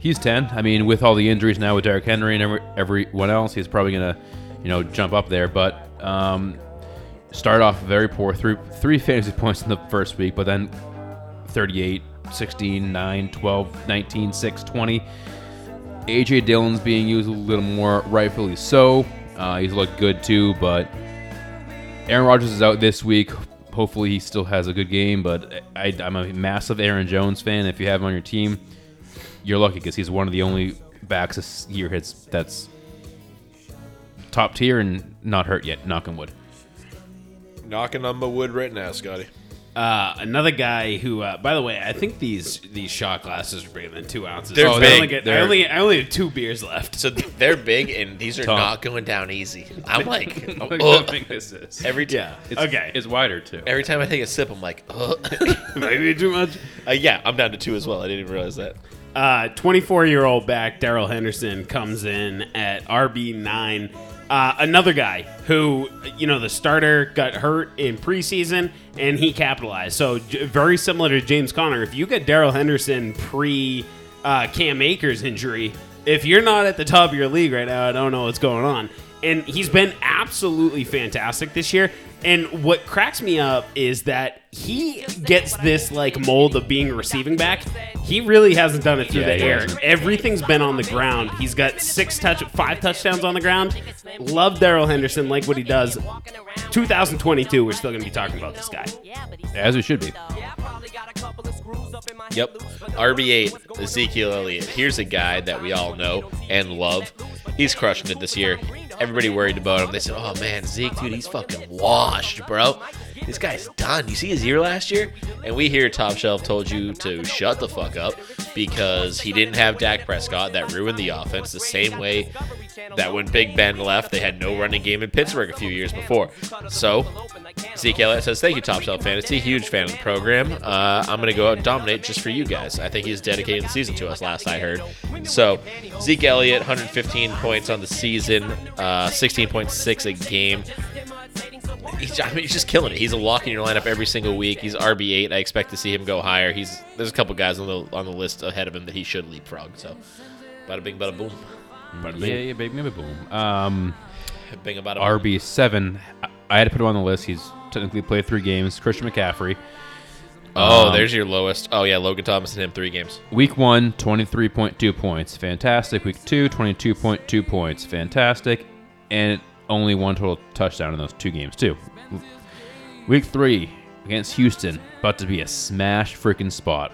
He's ten. I mean, with all the injuries now with Derrick Henry and every, everyone else, he's probably gonna, you know, jump up there. But um, started off very poor. Three three fantasy [LAUGHS] points in the first week, but then 38 16, 9, 12, 19, 6, 20. AJ Dillon's being used a little more, rightfully so. Uh, he's looked good too, but Aaron Rodgers is out this week. Hopefully, he still has a good game. But I, I'm a massive Aaron Jones fan. If you have him on your team, you're lucky because he's one of the only backs this year hits that's top tier and not hurt yet. Knocking wood. Knocking on my wood right now, Scotty. Uh, another guy who, uh, by the way, I think these these shot glasses are bigger than two ounces. They're I big. only, get, I They're- only I only have two beers left. So they're big, and these are Tom. not going down easy. I'm [LAUGHS] like, Look at ugh. how big this is. every time. yeah. It's, okay. It's wider too. Every time I take a sip, I'm like, ugh. [LAUGHS] Maybe too much. uh, yeah, I'm down to two as well. I didn't even realize that. Uh, 24 year old back Darrell Henderson comes in at RB nine. Uh, another guy who, you know, the starter got hurt in preseason and he capitalized. So j- very similar to James Conner. If you get Darrell Henderson pre uh, Cam Akers injury, if you're not at the top of your league right now, I don't know what's going on. And he's been absolutely fantastic this year. And what cracks me up is that he gets this like mold of being a receiving back. He really hasn't done it through Yeah, the he air. hasn't. Everything's been on the ground. He's got six touch, five touchdowns on the ground. Love Darrell Henderson, like what he does. 2022, we're still going to be talking about this guy. As we should be. Yep. RB8, Ezekiel Elliott. Here's a guy that we all know and love. He's crushing it this year. Everybody worried about him. They said, oh man, Zeke, dude, he's fucking washed, bro. This guy's done. You see his year last year? And we here, Top Shelf told you to shut the fuck up because he didn't have Dak Prescott. That ruined the offense the same way that when Big Ben left, they had no running game in Pittsburgh a few years before. So, Zeke Elliott says, Thank you, Top Shelf Fantasy. Huge fan of the program. Uh, I'm going to go out and dominate just for you guys. I think he's dedicated the season to us, last I heard. So, Zeke Elliott, 115 points on the season, uh, 16.6 a game. He's, I mean, he's just killing it. He's a lock in your lineup every single week. He's RB eight. I expect to see him go higher. He's there's a couple guys on the on the list ahead of him that he should leapfrog. So, bada bing, bada boom, But Yeah, yeah, baby, maybe boom. Um, bing, bada boom. RB seven. I- I had to put him on the list. He's technically played three games. Christian McCaffrey. Oh, Um, there's your lowest. Oh yeah, Logan Thomas and him three games. Week one, 23.2 points. Fantastic. Week two, 22.2 points. Fantastic. And only one total touchdown in those two games, too. Week three, against Houston, about to be a smash freaking spot.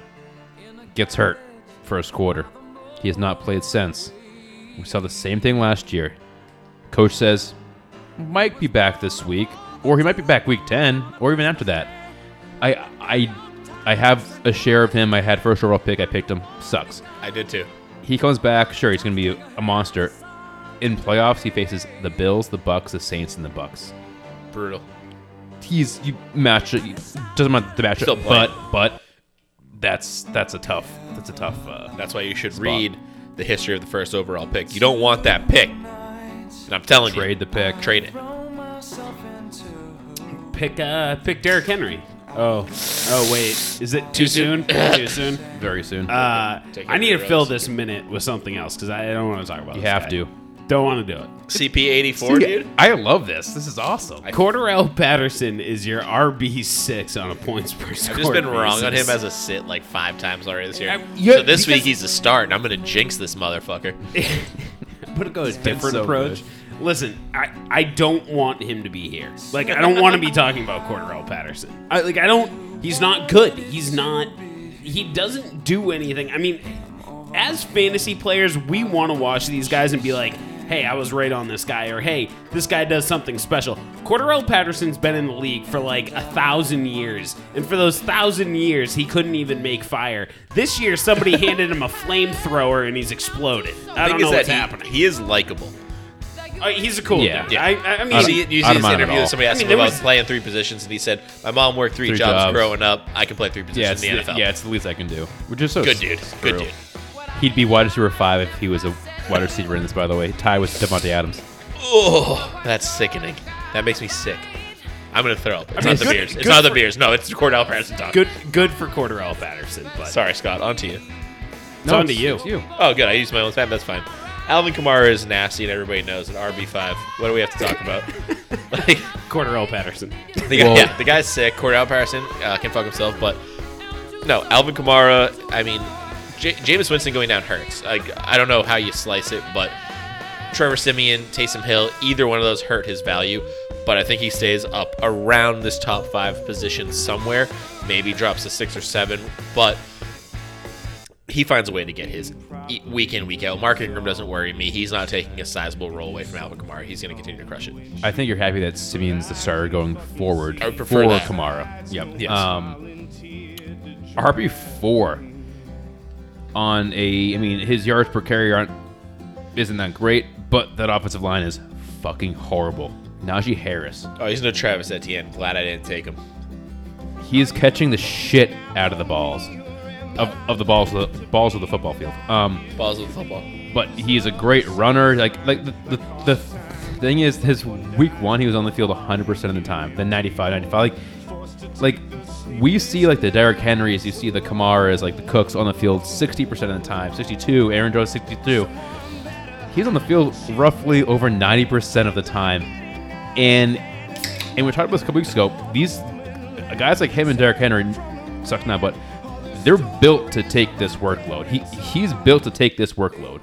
Gets hurt first quarter. He has not played since. We saw the same thing last year. Coach says, might be back this week, or he might be back week 10, or even after that. I I I have a share of him. I had first overall pick. I picked him. Sucks. I did too. He comes back. Sure, he's going to be a, monster. In playoffs, he faces the Bills, the Bucks, the Saints, and the Bucks. Brutal. He's you match it doesn't matter the matchup, but but that's that's a tough that's a tough. Uh, That's why you should read the history of the first overall pick. You don't want that pick. And I'm telling trade the pick. trade it. pick uh, pick Derrick Henry. Oh, oh wait, is it too soon? [LAUGHS] too soon. very soon. Uh, Take I need to every fill rose. this minute with something else because I don't want to talk about. you this have guy. to. Don't want to do it. CP84, dude. I love this. This is awesome. Cordarrelle Patterson is your RB six on a points per score. I've just been wrong on basis. him as a sit like five times already this year. I- yeah, so this week he's a start, and I'm gonna jinx this motherfucker. [LAUGHS] I'm gonna go a different so approach. Listen, I, I don't want him to be here. Like I don't want to be [LAUGHS] talking about Cordarrelle Patterson. I like I don't. He's not good. He's not. He doesn't do anything. I mean, as fantasy players, we want to watch these guys and be like, "Hey, I was right on this guy," or "Hey, this guy does something special." Cordarrelle Patterson's been in the league for like a thousand years, and for those thousand years, he couldn't even make fire. This year, somebody [LAUGHS] handed him a flamethrower and he's exploded. I don't know what's he, happening. he is likable. Uh, he's a cool Yeah. dude. Yeah. I, I I mean, You I see, don't- you I see don't this it interview that somebody asked I mean, him there about was- playing three positions, and he said, "My mom worked three, Three jobs, jobs. growing up. I can play three positions yeah, in the the, NFL." yeah, it's the least I can do. Which is so good dude. Good dude. He'd be wide receiver five if he was a wide receiver in this. By the way, tie with Davante Adams. Oh, that's sickening. That makes me sick. I'm gonna throw up. It's mean, not the good- beers. It's good not the for- beers. No, it's Cordell Patterson talking. good good for Cordell Patterson, but Sorry, Scott. On to you. it's on to you. you. Oh, good. I used my own time. That's fine. Alvin Kamara is nasty, and everybody knows it. RB five. What do we have to talk about? like, Cordarrelle Patterson. the guy, yeah, the guy's sick. Cordell Patterson uh, can fuck himself, but No, Alvin Kamara. I mean, J- Jameis Winston going down hurts. Like I don't know how you slice it, but Trevor Siemian, Taysom Hill, either one of those hurt his value. But I think he stays up around this top five position somewhere. Maybe drops to six or seven, but he finds a way to get his week in week out. Mark Ingram doesn't worry me. He's not taking a sizable role away from Alvin Kamara. He's going to continue to crush it. I think you're happy that Siemian's the starter going forward I would prefer for that. Kamara. Yep. Yes. Um, RB four on a. I mean, his yards per carry aren't isn't that great, but that offensive line is fucking horrible. Najee Harris, Oh, he's no Travis Etienne. Glad I didn't take him. he is catching the shit out of the balls, of, of the balls of the balls of the football field. Um, Balls of the football. but he's a great runner. Like like the, the, the thing is, his week one he was on the field 100 percent of the time. Then 95, 95. Like like we see like the Derrick Henrys, you see the Kamaras, like the Cooks on the field 60 percent of the time. 62. Aaron Jones 62. He's on the field roughly over 90 percent of the time, and and we talked about this a couple weeks ago. These guys like him and Derrick Henry sucks now, but they're built to take this workload. He he's built to take this workload.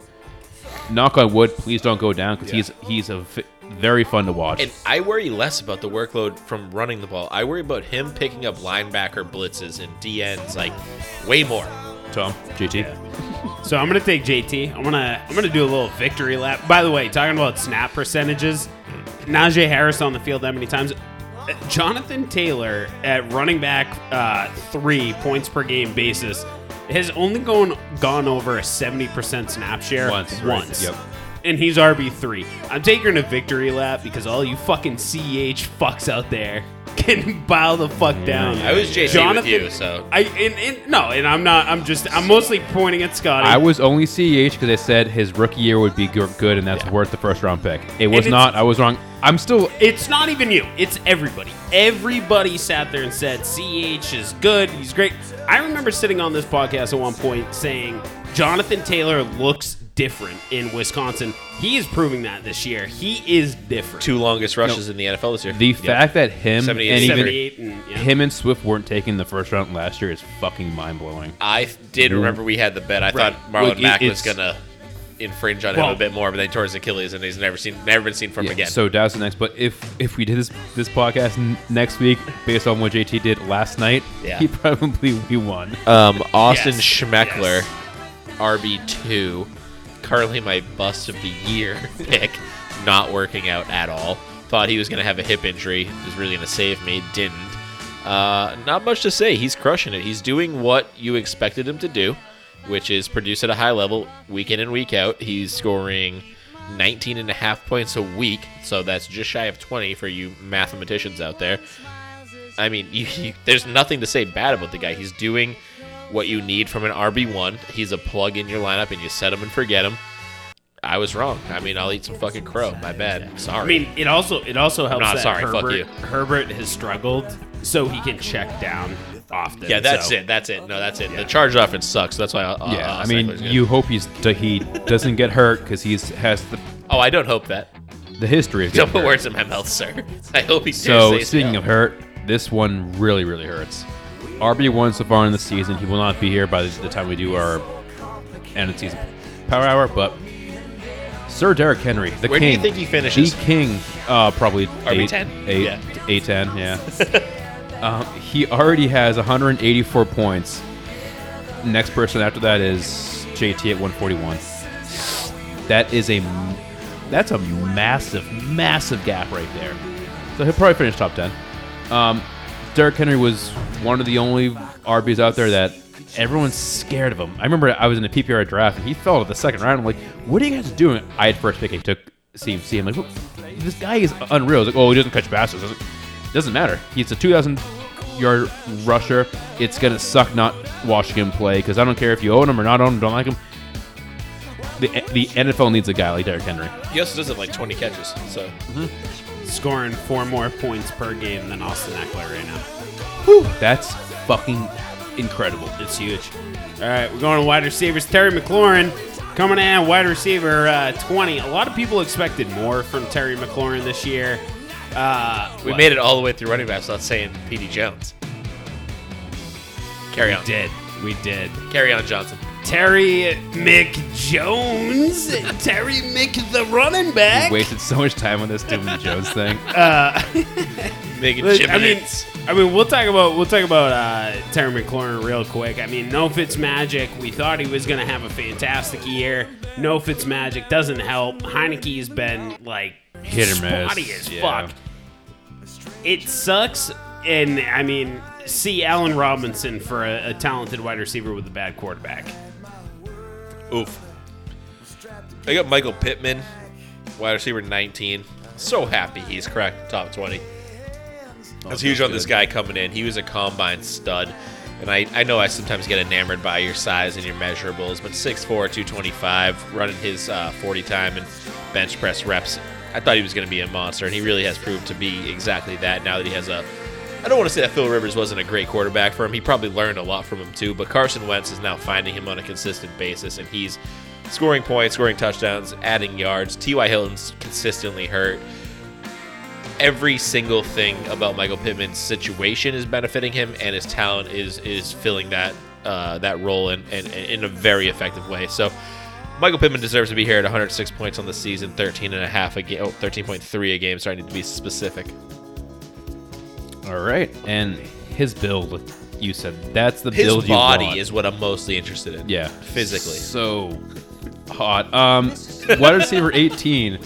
Knock on wood, please don't go down because he's he's a v- very fun to watch. And I worry less about the workload from running the ball. I worry about him picking up linebacker blitzes and DNs like way more. Tom, GT, So I'm gonna take JT. I'm gonna I'm gonna do a little victory lap. By the way, talking about snap percentages, Najee Harris on the field that many times. Jonathan Taylor at running back uh, three points per game basis has only gone gone over a 70% snap share Once, right. once. Yep. And he's RB three. I'm taking a victory lap because all you fucking CH fucks out there [LAUGHS] can bow the fuck down. I was JC with you, so I and, and no, and I'm not. I'm just. I'm mostly pointing at Scotty. I was only CEH because I said his rookie year would be good and that's worth the first round pick. It was it's- not. I was wrong. I'm still. It's not even you. It's everybody. Everybody sat there and said CH is good. He's great. I remember sitting on this podcast at one point saying Jonathan Taylor looks different in Wisconsin. He is proving that this year. He is different. two longest rushes in the NFL this year. The fact that him 78, and even 78 and yeah. him and Swift weren't taking the first round last year is fucking mind blowing. I did remember we had the bet. I Right. thought Marlon Look, it- Mack was it's- gonna infringe on Well- him a bit more, but then tore his Achilles, and he's never seen, never been seen from again. So Dow's the next. But if if we did this this podcast n- next week based on what JT did last night, Yeah. he probably we won. Um, Austin Yes, Schmeckler, yes. RB two, currently my bust of the year [LAUGHS] pick, not working out at all. Thought he was going to have a hip injury, was really going to save me, didn't. Uh, not much to say. He's crushing it. He's doing what you expected him to do, which is produced at a high level week in and week out. He's scoring 19 and a half points a week, so that's just shy of 20 for you mathematicians out there. I mean, [LAUGHS] you, you, there's nothing to say bad about the guy. He's doing what you need from an RB1. He's a plug in your lineup, and you set him and forget him. I was wrong. I mean, I'll eat some fucking crow. My bad. Sorry. I mean, it also it also helps not that sorry, fuck you. Herbert has struggled, so he can check down often. yeah, that's so- it. That's it. No, that's it. The charge offense sucks. That's why. Uh, yeah, uh, I mean, Ekeler's good. you hope he's he doesn't get hurt because he's has the, Oh, I don't hope that. the history of Don't put hurt. words in my mouth, sir. [LAUGHS] I hope he So speaking of hurt, this one really really hurts. RB one so far in the season. He will not be here by the, the time we do our end of season power hour, but. Sir Derrick Henry, the King Where do you think he finishes? The king, uh, probably RB eight, 10? eight, Yeah. eight, 10, yeah. [LAUGHS] um, he already has 184 points. Next person after that is JT at 141. That is a that's a massive, massive gap right there. So he'll probably finish top 10. Um, Derrick Henry was one of the only RBs out there that everyone's scared of him. I remember I was in a PPR draft and he fell to the second round. I'm like, what are you guys doing? I had first pick. I took CMC. I'm like, this guy is unreal. Like, oh, he doesn't catch passes. Like, doesn't matter. He's a 2,000 yard rusher. It's gonna suck not watching him play because I don't care if you own him or not own him, don't like him. The, the NFL needs a guy like Derrick Henry. He also does have like 20 catches. So scoring four more points per game than Austin Ekeler right now. That's fucking incredible. It's huge. All right, we're going to wide receivers. Terry McLaurin coming in, wide receiver uh, 20. A lot of people expected more from Terry McLaurin this year. Uh, we what? made it all the way through running backs without saying P.D. Jones. Carry on. We did. We did. Carry on, Johnson. Terry McJones. Terry Mc the running back. Wasted so much time on this Dylan Jones thing. [LAUGHS] [LAUGHS] Making I mean. I mean, we'll talk about we'll talk about uh, Terry McLaurin real quick. I mean, no Fitz magic. We thought he was gonna have a fantastic year. No Fitz magic doesn't help. Heinicke's been like Hit or miss, spotty as yeah. fuck. It sucks, and I mean, see Allen Robinson for a, a talented wide receiver with a bad quarterback. Oof. I got Michael Pittman, wide receiver 19. So happy he's cracked top 20. I was huge on this guy coming in. He was a combine stud. And I, I know I sometimes get enamored by your size and your measurables, but 6'4, 225, running his uh, 40 time and bench press reps, I thought he was going to be a monster, and he really has proved to be exactly that now that he has a. I don't want to say that Phil Rivers wasn't a great quarterback for him. He probably learned a lot from him too, but Carson Wentz is now finding him on a consistent basis, and he's scoring points, scoring touchdowns, adding yards. T.Y. Hilton's consistently hurt every single thing about Michael Pittman's situation is benefiting him, and his talent is is filling that uh, that role in, in in a very effective way. So. Michael Pittman deserves to be here at 106 points on the season, 13 and a half a game, oh, 13.3 a game, starting to be specific. All right, and his build, you said that's the His build you body is what I'm mostly interested in. yeah, physically. so hot. Um, wide receiver 18,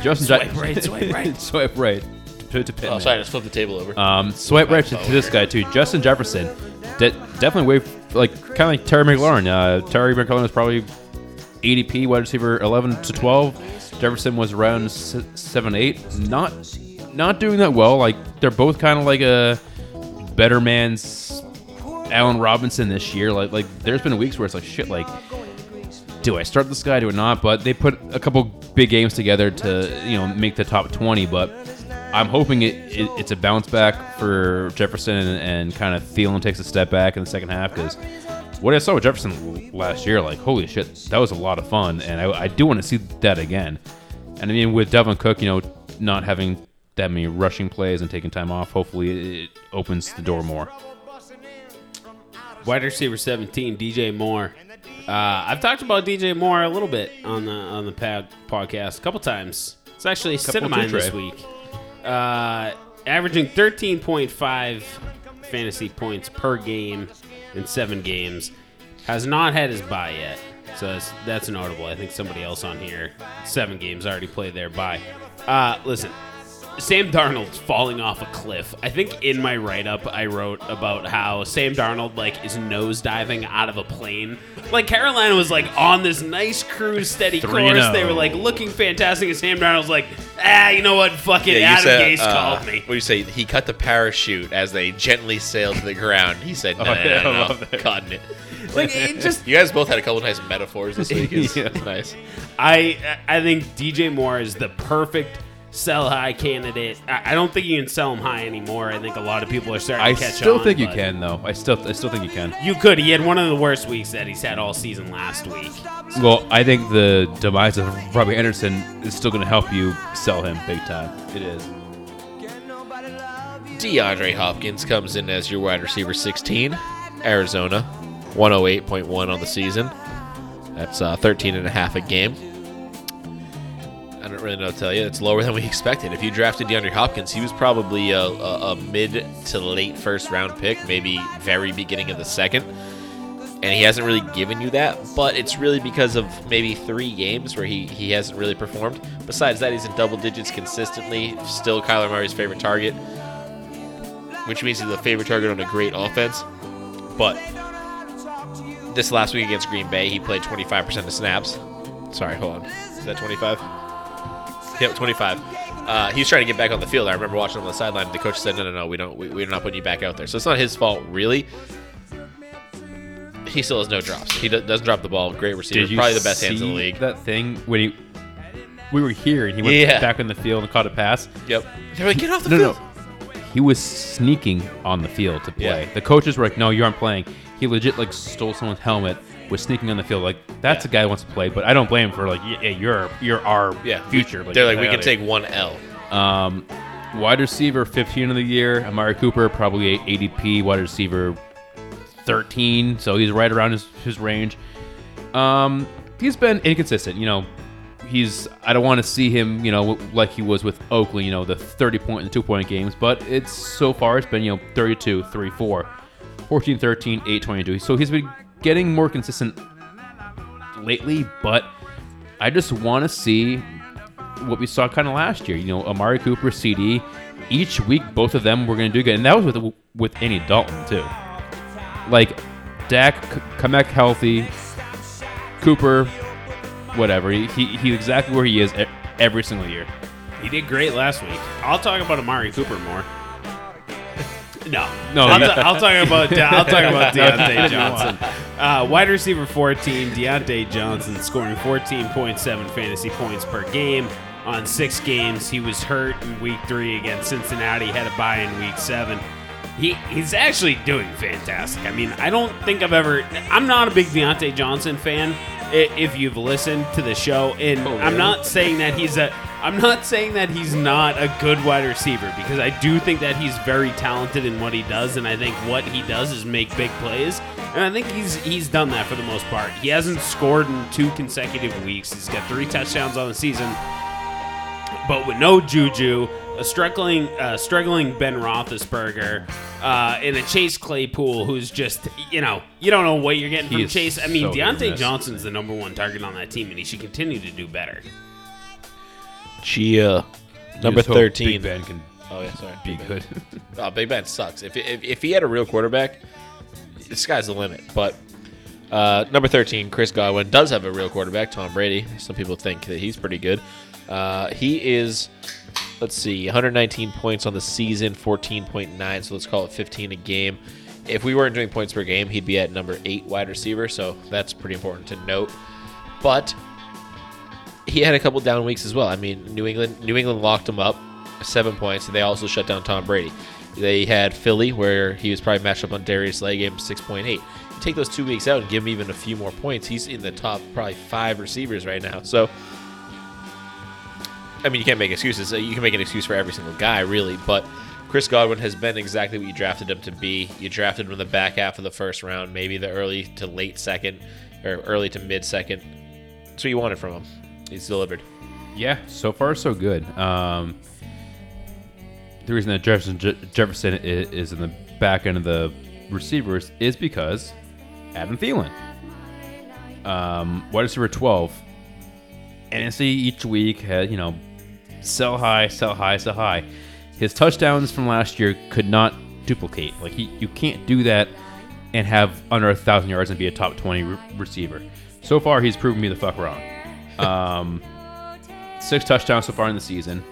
Justin. Swipe right, swipe right. [LAUGHS] swipe right. To, to Pittman. Oh, sorry, I just flipped the table over. Um, swipe right to, to this guy too, Justin Jefferson. De- definitely way like kind of like Terry McLaurin. Uh, Terry McLaurin is probably ADP wide receiver 11 to 12. Jefferson was around seven eight. Not not doing that well. Like they're both kind of like a better man's Allen Robinson this year. Like like there's been weeks where it's like shit. Like do I start this guy? Do I not? But they put a couple big games together to you know make the top 20. But I'm hoping it, it it's a bounce back for Jefferson and, and kind of Thielen takes a step back in the second half because what I saw with Jefferson last year, like holy shit, that was a lot of fun, and I, I do want to see that again. And I mean with Dalvin Cook, you know, not having that many rushing plays and taking time off, hopefully it opens the door more. Wide receiver 17, DJ Moore. Uh, I've talked about DJ Moore a little bit on the on the pad podcast a couple times. It's actually a Couple mine this week. Uh, averaging 13.5 fantasy points per game in seven games. Has not had his bye yet. So that's, that's notable. I think somebody else on here, seven games, already played their bye. Uh, listen, Sam Darnold's falling off a cliff. I think in my write up I wrote about how Sam Darnold like is nosediving out of a plane. Like Carolina was like on this nice cruise, steady course. They were like looking fantastic, and Sam Darnold's like, ah, you know what? Fuck it. Adam Gase uh, called me. What do you say? He cut the parachute as they gently sailed to the ground. He said, "No, Oh, no, yeah, I no, love no. that. cutting it." [LAUGHS] Like it just, You guys both had a couple nice metaphors this week. [LAUGHS] It's, Yeah. nice. I I think DJ Moore is the perfect sell high candidate. I, I don't think you can sell him high anymore. I think a lot of people are starting I to catch on. I still think you can though. I still I still think you can. You could. He had one of the worst weeks that he's had all season last week. Well, I think the demise of Robbie Anderson is still going to help you sell him big time. It is. DeAndre Hopkins comes in as your wide receiver 16. Arizona, 108.1 on the season. That's uh, 13 and a half a game. I don't really know to tell you. It's lower than we expected. If you drafted DeAndre Hopkins, he was probably a, a, a mid to late first round pick, maybe very beginning of the second. And he hasn't really given you that, but it's really because of maybe three games where he, he hasn't really performed. Besides that, he's in double digits consistently. Still Kyler Murray's favorite target which means he's the favorite target on a great offense. But this last week against Green Bay, he played 25% of snaps. Sorry, hold on. Is that 25? Yep, 25. Uh, he was trying to get back on the field. I remember watching him on the sideline. The coach said, "No, no, no, we don't. We, we're not putting you back out there." So it's not his fault, really. He still has no drops. He do- doesn't drop the ball. Great receiver. Probably the best hands in the see league. That thing when he we were here and he went Yeah. back in the field and caught a pass. Yep. They're like, get off the No, field. no. He was sneaking on the field to play. Yeah. The coaches were like, "No, you aren't playing." He legit like stole someone's helmet, was sneaking on the field. Like that's Yeah. a guy that wants to play, but I don't blame him for like, "Yeah, you're you're our Yeah. future." They're like, we can take one L. Um, wide receiver, 15 of the year. Amari Cooper, probably ADP wide receiver, 13, so he's right around his, his range. Um, he's been inconsistent. You know, he's I don't want to see him, you know, like he was with Oakland, you know, the 30 point and two point games, but it's so far it's been, you know, 32, 3 4, 14 13, 8 22. So he's been getting more consistent lately, but I just want to see what we saw kind of last year. You know, Amari Cooper, CeeDee, each week both of them were going to do good, and that was with with Andy Dalton too. Like Dak c- come back healthy, Cooper, whatever. He, he he's exactly where he is every single year. He did great last week. I'll talk about Amari Cooper more. No, No, I'll, you- ta- I'll talk about I'll talk about [LAUGHS] Diontae Johnson. Uh, wide receiver 14, Diontae Johnson scoring 14.7 fantasy points per game on six games. He was hurt in week three against Cincinnati. Had a bye in week seven. He, he's actually doing fantastic. I mean, I don't think I've ever. I'm not a big Diontae Johnson fan. If you've listened to the show, and oh, I'm not saying that he's a. I'm not saying that he's not a good wide receiver because I do think that he's very talented in what he does, and I think what he does is make big plays, and I think he's he's done that for the most part. He hasn't scored in two consecutive weeks. He's got three touchdowns on the season, but with no Juju, a struggling uh, struggling Ben Roethlisberger, uh, and a Chase Claypool who's just you know you don't know what you're getting He from is Chase. I mean, so hit or Diontae miss. Johnson's the number one target on that team, and he should continue to do better. Chia, number Just hope thirteen. Big Ben can Oh yeah, sorry. be good. [LAUGHS] Oh, Big Ben sucks. If, if, if he had a real quarterback, the sky's the limit. But uh, number 13, Chris Godwin, does have a real quarterback, Tom Brady. Some people think that he's pretty good. Uh, he is, let's see, 119 points on the season, 14.9, so let's call it 15 a game. If we weren't doing points per game, he'd be at number 8 wide receiver, so that's pretty important to note. But he had a couple down weeks as well. I mean, New England New England locked him up seven points, and they also shut down Tom Brady. They had Philly, where he was probably matched up on Darius Slay, game six point eight. You take those two weeks out and give him even a few more points. He's in the top probably five receivers right now. So, I mean, you can't make excuses. You can make an excuse for every single guy, really. But Chris Godwin has been exactly what you drafted him to be. You drafted him in the back half of the first round, maybe the early to late second, or early to mid second. That's what you wanted from him. He's delivered. Yeah, so far so good. Um, the reason that Jefferson Je- Jefferson is, in the back end of the receivers is because Adam Thielen, um, wide receiver twelve, NSC each week had you know sell high, sell high, sell high. His touchdowns from last year could not duplicate. Like he, you can't do that and have under a thousand yards and be a top twenty re- receiver. So far, he's proven me the fuck wrong. Um, [LAUGHS] six touchdowns so far in the season.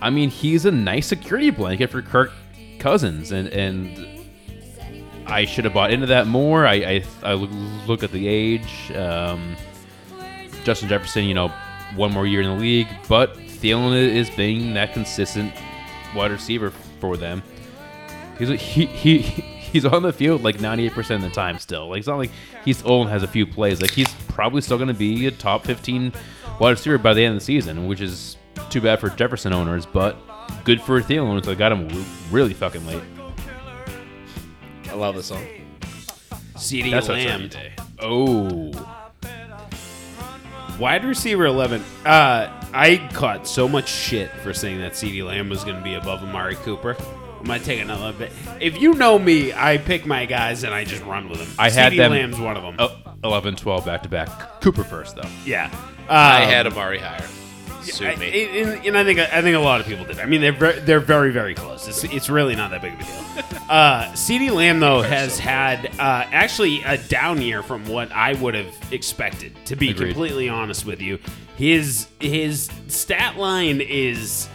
I mean, he's a nice security blanket for Kirk Cousins, and and I should have bought into that more. I I, I look- at the age. Um, Justin Jefferson, you know, one more year in the league, but Thielen is being that consistent wide receiver for them. He's he he [LAUGHS] he's on the field like 98% of the time still. Like it's not like he's old and has a few plays. Like he's probably still going to be a top 15 wide receiver by the end of the season, which is too bad for Jefferson owners, but good for Thielen, which I got him really fucking late. I love this song. CeeDee That's Lamb. every day. Oh, Wide receiver 11. Uh, I caught so much shit for saying that CeeDee Lamb was going to be above Amari Cooper. I'm going to take another bit. If you know me, I pick my guys and I just run with them. I had CeeDee them- Lamb's one of them. oh, 11, 12 back to back. Cooper first though. Yeah. I Um, had Amari higher. Sue I- me. and, and I think I think a lot of people did. I mean, they're ver- they're very very close. It's, it's really not that big of a deal. [LAUGHS] Uh, CeeDee Lamb though has had uh, actually a down year from what I would have expected. To be Agreed. completely honest with you, his his stat line is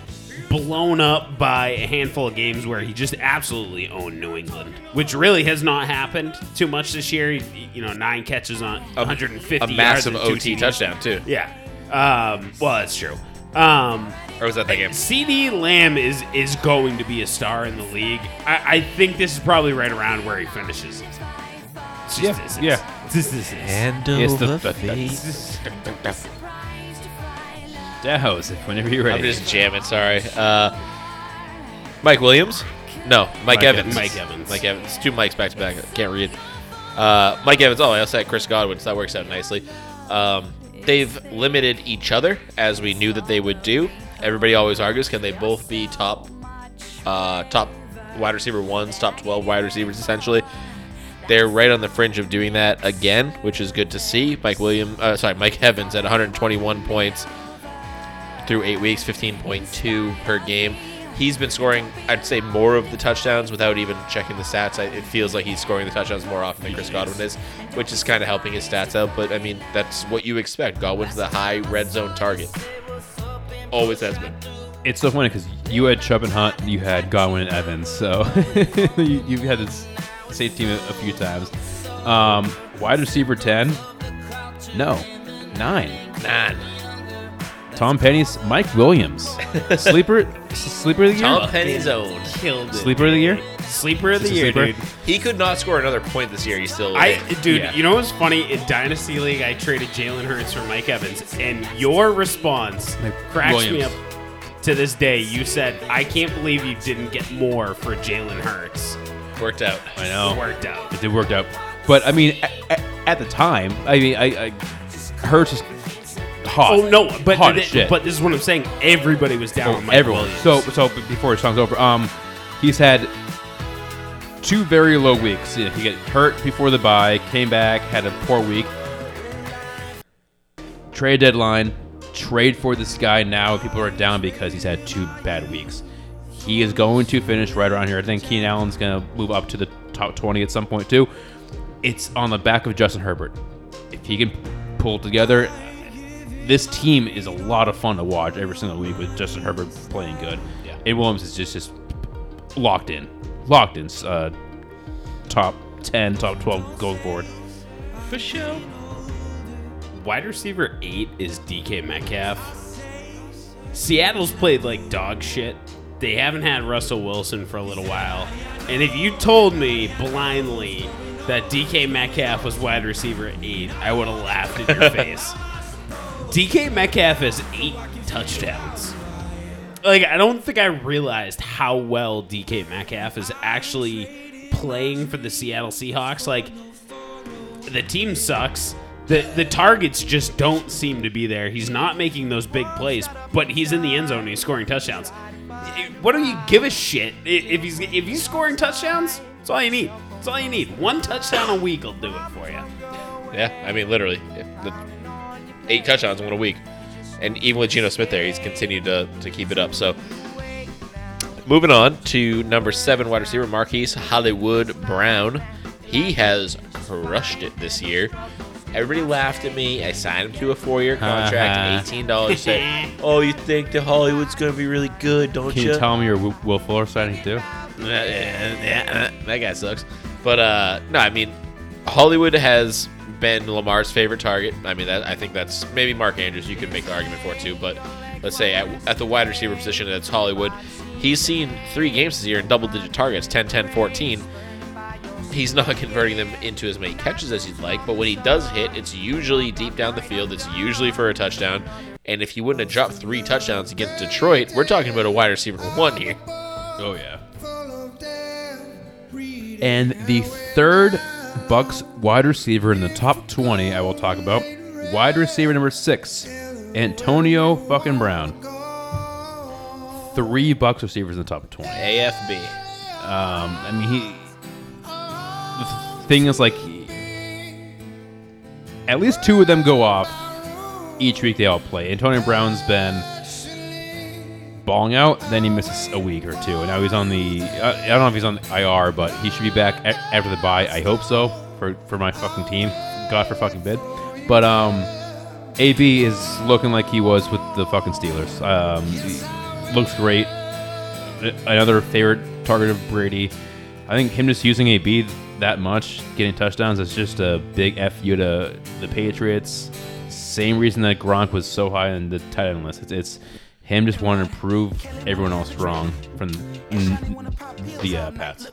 blown up by a handful of games where he just absolutely owned New England, which really has not happened too much this year. He- You know, nine catches on 150 a massive OT TDs. touchdown too. Yeah. Um, well, that's true. Um, Or was that that game? CeeDee Lamb is is going to be a star in the league. I, I think this is probably right around where he finishes. It's just Yeah, this is- yeah. It's just this is. It's the- Dows, whenever you're ready. I'm ready. just jamming. Sorry. Uh, Mike Williams, No, Mike, Mike Evans. Evans. Mike Evans. Mike Evans. Two Mikes back to back. Can't read. Uh, Mike Evans. Oh, I also had Chris Godwin, so that works out nicely. Um, they've limited each other as we knew that they would do. Everybody always argues, can they both be top, uh, top wide receiver ones, top twelve wide receivers essentially? They're right on the fringe of doing that again, which is good to see. Mike William, uh, sorry, Mike Evans at 121 points through eight weeks, 15.2 per game. He's been scoring, I'd say, more of the touchdowns without even checking the stats. I, it feels like he's scoring the touchdowns more often than Chris Godwin is, which is kind of helping his stats out. But I mean, that's what you expect. Godwin's the high red zone target. Always has been. It's so funny because you had Chubb and Hunt, you had Godwin and Evans, so [LAUGHS] you, you've had this same team a, a few times. Um, wide receiver ten, no, nine. Nine. Tom Penny's Mike Williams, sleeper, sleeper of the year. Tom Penny's own. Killed it. Sleeper of the year. Sleeper of the Is this a year, sleeper? dude. He could not score another point this year. He's still. I, dude, Yeah. you know what's funny? In Dynasty League, I traded Jalen Hurts for Mike Evans, and your response Mike cracks me Williams. up to this day. You said, "I can't believe you didn't get more for Jalen Hurts." worked out. I know. It worked out. It did work out, but I mean, at, at the time, I mean, I, I Hurts is hot. Oh no, but hot th- shit. but this is what I'm saying. Everybody was down. Oh, on Mike everyone. Williams. So so before his song's over, um, he's had two very low weeks. He got hurt before the bye, came back, had a poor week. Trade deadline, trade for this guy now. People are down because he's had two bad weeks. He is going to finish right around here. I think Keenan Allen's going to move up to the top 20 at some point too. It's on the back of Justin Herbert. If he can pull together, this team is a lot of fun to watch every single week with Justin Herbert playing good. Yeah. And Williams is just just locked in, locked in. Uh, top ten, top twelve going forward. For sure. Wide receiver eight is DK Metcalf. Seattle's played like dog shit. They haven't had Russell Wilson for a little while. And if you told me blindly that DK Metcalf was wide receiver eight, I would have laughed in your [LAUGHS] face. DK Metcalf has eight touchdowns. Like, I don't think I realized how well DK Metcalf is actually playing for the Seattle Seahawks. Like, the team sucks. The the targets just don't seem to be there. He's not making those big plays, but he's in the end zone and he's scoring touchdowns. What do you give a shit if he's if he's scoring touchdowns? That's all you need. That's all you need. One touchdown a week will do it for you. Yeah, I mean, literally, the eight touchdowns in one a week, and even with Geno Smith there, he's continued to, to keep it up. So, moving on to number seven wide receiver Marquise Hollywood Brown. He has crushed it this year. Everybody laughed at me. I signed him to a four-year [LAUGHS] contract, eighteen dollars. [LAUGHS] "Oh, you think the Hollywood's going to be really good, don't you? Can you tell me your Will Will Fuller signing too? that guy sucks. But uh, no, I mean, Hollywood has been Lamar's favorite target. I mean, that I think that's maybe Mark Andrews. You could make the argument for it too. But let's say at, at the wide receiver position, that's Hollywood. He's seen three games this year in double-digit targets, 10, 10, 14. He's not [LAUGHS] converting them into as many catches as he'd like, but when he does hit, it's usually deep down the field. It's usually for a touchdown. And if he wouldn't have dropped three touchdowns against Detroit, we're talking about a wide receiver for one here. Oh yeah. And the third Bucks wide receiver in the top 20 I will talk about. Wide receiver number six, Antonio fucking Brown. Three Bucks receivers in the top 20. AFB. Um, I mean, he. The thing is, like, he- at least two of them go off each week. They all play. Antonio Brown's been balling out, then he misses a week or two, and now he's on the. Uh, I don't know if he's on the IR, but he should be back a- after the bye. I hope so for for my fucking team. God for fucking bid. But um, AB is looking like he was with the fucking Steelers. Um, looks great another favorite target of Brady. I think him just using AB that much, getting touchdowns, is just a big fu to the Patriots. Same reason that Gronk was so high in the tight end list. It's, it's him just wanting to prove everyone else wrong from the uh, Pats.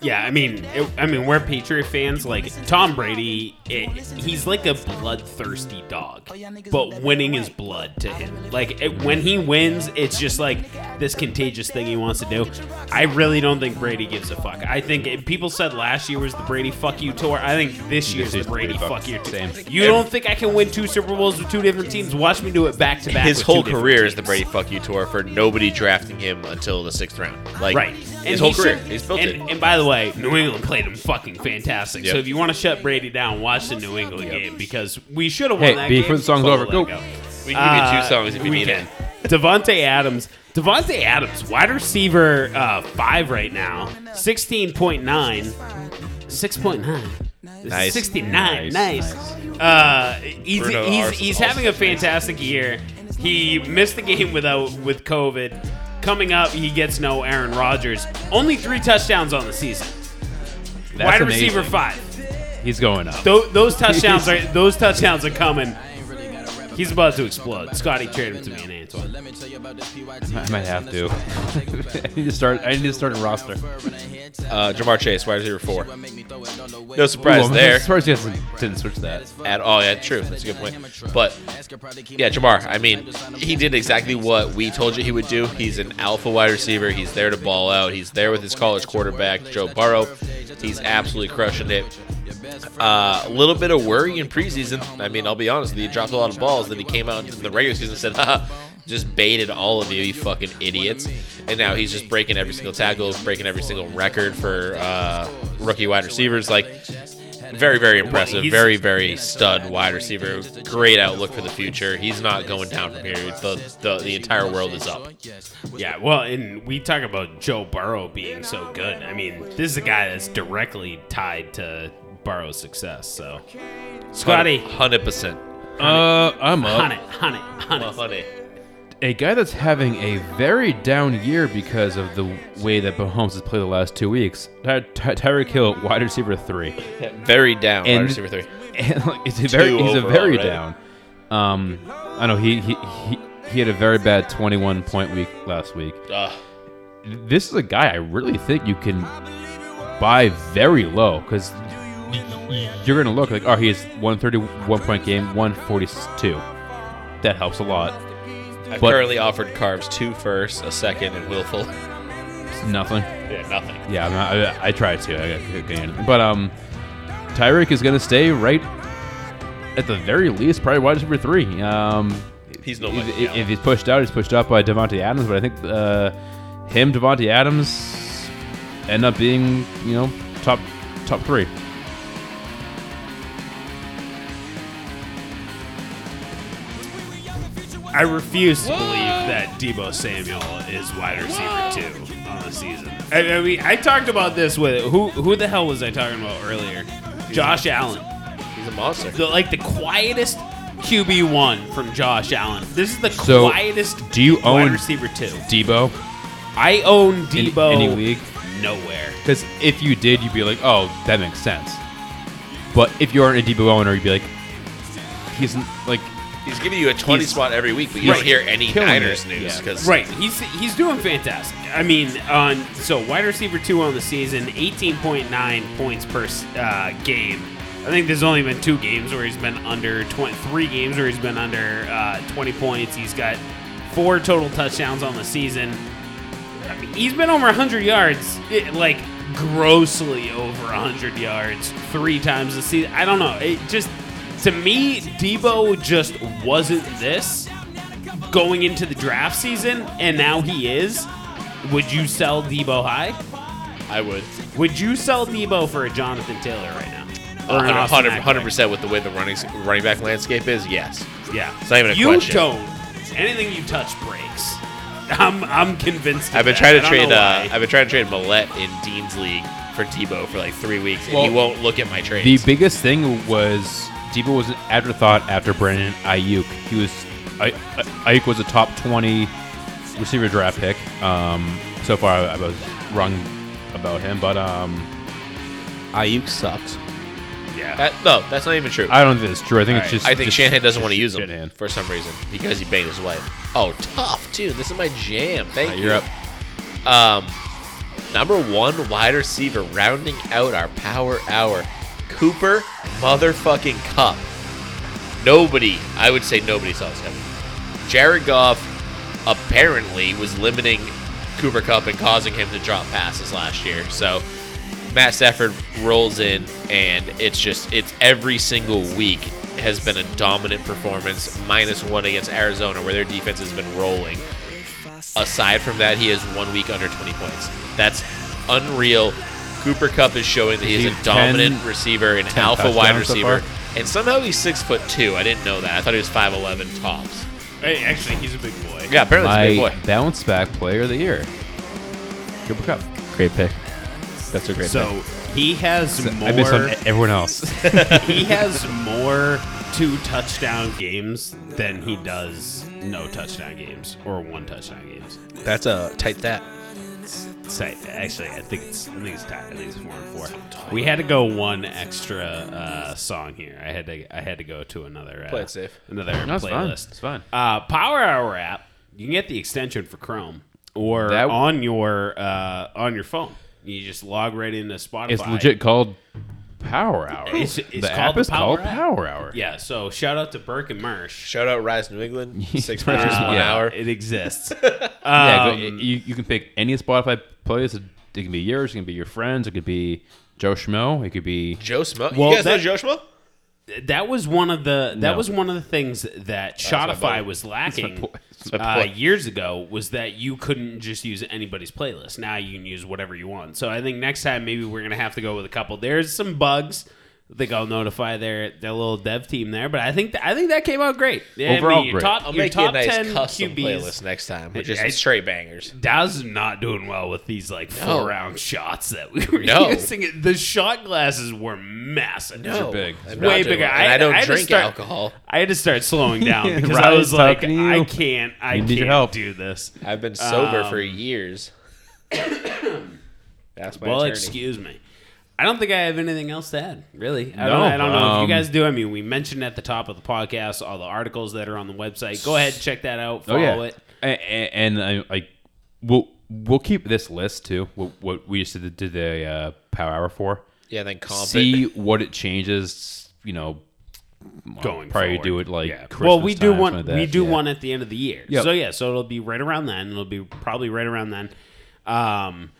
Yeah, I mean, it, I mean, we're Patriot fans. Like Tom Brady, it, he's like a bloodthirsty dog, but winning is blood to him. Like it, when he wins, it's just like this contagious thing he wants to do. I really don't think Brady gives a fuck. I think it, people said last year was the Brady fuck you tour. I think this year's the year's the Brady Brady fuck fuck- you tour. same. You don't think I can win two Super Bowls with two different teams? Watch me do it back to back. His with whole two different career is the. Brady fuck you tour for nobody drafting him until the sixth round. Like Right. his whole he career, should- he's built and, it. And by the way, New England played him fucking fantastic. So if you want to shut Brady down, watch the New England game because we should have won Hey, that B, game. before the song's over, we'll go. We can give you Uh, two songs if you we need can. it. Devonte Adams. Devonte Adams, wide receiver uh, five right now, sixteen point nine. Six point nine. Nice. Sixty nine. Nice, Nice. Uh, he's Bruno he's, Arsenal he's having a fantastic year. He missed the game without with COVID. Coming up, he gets no Aaron Rodgers. Only three touchdowns on the season. That's Wide amazing. receiver five. He's going up. Those, those touchdowns are those touchdowns are coming. He's about to explode. Scotty traded him to me and Antoine. I might have to. [LAUGHS] [LAUGHS] I need to start. I need to start a roster. Uh, Ja'Marr Chase, wide receiver four. No surprise Ooh, I'm there [LAUGHS] surprised you guys didn't switch that. at all. Yeah, true. That's a good point. But yeah, Ja'Marr. I mean, he did exactly what we told you he would do. He's an alpha wide receiver. He's there to ball out. He's there with his college quarterback Joe Burrow. He's absolutely crushing it. Uh, a little bit of worry in preseason. I mean, I'll be honest with you. He dropped a lot of balls. Then he came out in the regular season and said, just baited all of you, you fucking idiots. And now he's just breaking every single tackle, breaking every single record for uh, rookie wide receivers. Like, very, very impressive. he's- Very, very stud wide receiver. Great outlook for the future. He's not going down from here. The, the, the entire world is up. Yeah, well, and we talk about Joe Burrow being so good. I mean, this is a guy that's directly tied to Burrow's success. So, Scotty, 100%. Uh, I'm up. it, hunt it, hunt. Honey. A guy that's having a very down year because of the way that Mahomes has played the last two weeks. Ty- Ty- Tyreek Hill, wide receiver three. Very down. And- wide receiver three. [LAUGHS] And like, it's a very, Two he's a overall, very right? down. Um, I know he, he he he had a very bad 21 point week last week. Ugh. This is a guy I really think you can buy very low because you're gonna look like, oh, he has 131 point game, 142. That helps a lot. I've But- currently offered Carves two first, a second, and Willful. Nothing. yeah, nothing. Yeah, I'm not, I, I tried to. I got anything. But um, Tyreek is gonna stay right at the very least, probably wide receiver three. Um, He's no if, if- if he's pushed out, he's pushed out by Davante Adams. But I think uh, him, Davante Adams, end up being you know top top three. I refuse to believe that Deebo Samuel is wide receiver two on the season. I, I mean, I talked about this with who? Who the hell was I talking about earlier? Josh Allen. He's a monster. The, like the quietest QB one from Josh Allen. This is the So, quietest. do you wide own receiver two? Deebo I own in Deebo. any league? Nowhere. Because if you did, you'd be like, oh, that makes sense. But if you aren't a Deebo owner, you'd be like, he's like, He's giving you a 20 He's- spot every week, but you Right. don't hear any Killing Niners it. news Yeah. because Right, he's he's doing fantastic. I mean, on so wide receiver two on the season, eighteen point nine points per uh, game. I think there's only been two games where he's been under 20, three games where he's been under uh, 20 points. He's got four total touchdowns on the season. I mean, he's been over 100 yards, it, like grossly over 100 yards three times this season. I don't know. It just to me, Deebo just wasn't this going into the draft season, and now he is. Would you sell Deebo high? I would. Would you sell Deebo for a Jonathan Taylor right now? Or an Austin 100 Ekeler? percent with the way the running running back landscape is. Yes. Yeah, It's not even a you question. don't. Anything you touch breaks. I'm I'm convinced. of I've been that. trying I to don't trade. know Uh, why. I've been trying to trade Millette in Dean's league for Tebow for like three weeks, and he won't look at my trades. the biggest thing was Deebo was an afterthought after Brandon Aiyuk. He was, I, I, Aiyuk was a top 20 receiver draft pick. Um, so far, I, I was wrong about him, but um, Aiyuk sucks. yeah. That, no, that's not even true. I don't think it's true. I think All it's right. just. I think just- Shanahan doesn't want to use him Shanahan. for some reason because he banged his wife. Oh, tough, dude. This is my jam. Thank Uh, you. you're up. Um, Number one wide receiver rounding out our power hour, Cooper motherfucking Kupp. Nobody, I would say nobody saw this coming. Jared Goff apparently was limiting Cooper Kupp and causing him to drop passes last year. So Matt Stafford rolls in, and it's just it's every single week has been a dominant performance, minus one against Arizona, where their defense has been rolling. Aside from that, he has one week under 20 points. That's unreal. Cooper Kupp is showing that he's He a dominant 10 receiver, an 10 alpha wide touchdowns so receiver, and somehow he's six foot two. I didn't know that. I thought he was 5'11 tops. Hey, actually, he's a big boy. Yeah, apparently he's a big My boy. bounce back player of the year. Cooper Kupp. Great pick. That's a great pick. So he has more. I miss on everyone else. [LAUGHS] [LAUGHS] he has more two touchdown games than he does no touchdown games or one touchdown games. That's a tight stat. Say, actually, I think it's I think it's tied. I think it's four and four. We had to go one extra uh, song here. I had to I had to go to another uh, Play it safe. another No, it's fine. playlist. It's fine. Uh, Power Hour app. You can get the extension for Chrome or That- on your uh, on your phone. You just log right into Spotify. It's legit called Power Hour. It's- it's the called app the is called Power Hour? Power Hour. Yeah. So shout out to Burke and Marsh. Shout out Rise New England. [LAUGHS] Six Uh, pitches, one yeah. hour. It exists. [LAUGHS] Yeah, Um, go- you, you can pick any Spotify playlist. It can be yours. It can be your friends. It could be Joe Schmo. It could be Joe Schmo. Well, you guys that- know Joe Schmo? That was one of the that No. was one of the things that my. Spotify was lacking po- that's my uh, point. years ago was that you couldn't just use anybody's playlist. Now you can use whatever you want. So I think next time maybe we're gonna have to go with a couple. There's some bugs. I think I'll notify their their little dev team there, but I think I think that came out great. I Overall, mean, your great. top, I'll your make you a top nice ten custom QBs. playlist next time with just I- straight bangers. Daz is not doing well with these like four No. round shots that we were No. using. The shot glasses were massive. No, big. I'm Way doing bigger. well. I- And I, don't I had to drink start- alcohol. I had to start slowing down [LAUGHS] because I Riley's was like, talking to you. I can't, I You can't your help. do this. I've been sober for Um, years. [COUGHS] That's my Well, attorney. excuse me. I don't think I have anything else to add. Really, I No, don't, I don't know if um, you guys do. I mean, we mentioned at the top of the podcast all the articles that are on the website. Go ahead, and check that out. Oh Follow yeah, it. A- a- and I like we'll we'll keep this list too. What, what we just did, did the uh, Power Hour for. yeah, then comp See it. [LAUGHS] what it changes. You know, well, Going probably forward. do it like yeah. Christmas well, we do one. like we do yeah. one at the end of the year. Yep. So yeah, so it'll be right around then. It'll be probably right around then. Um,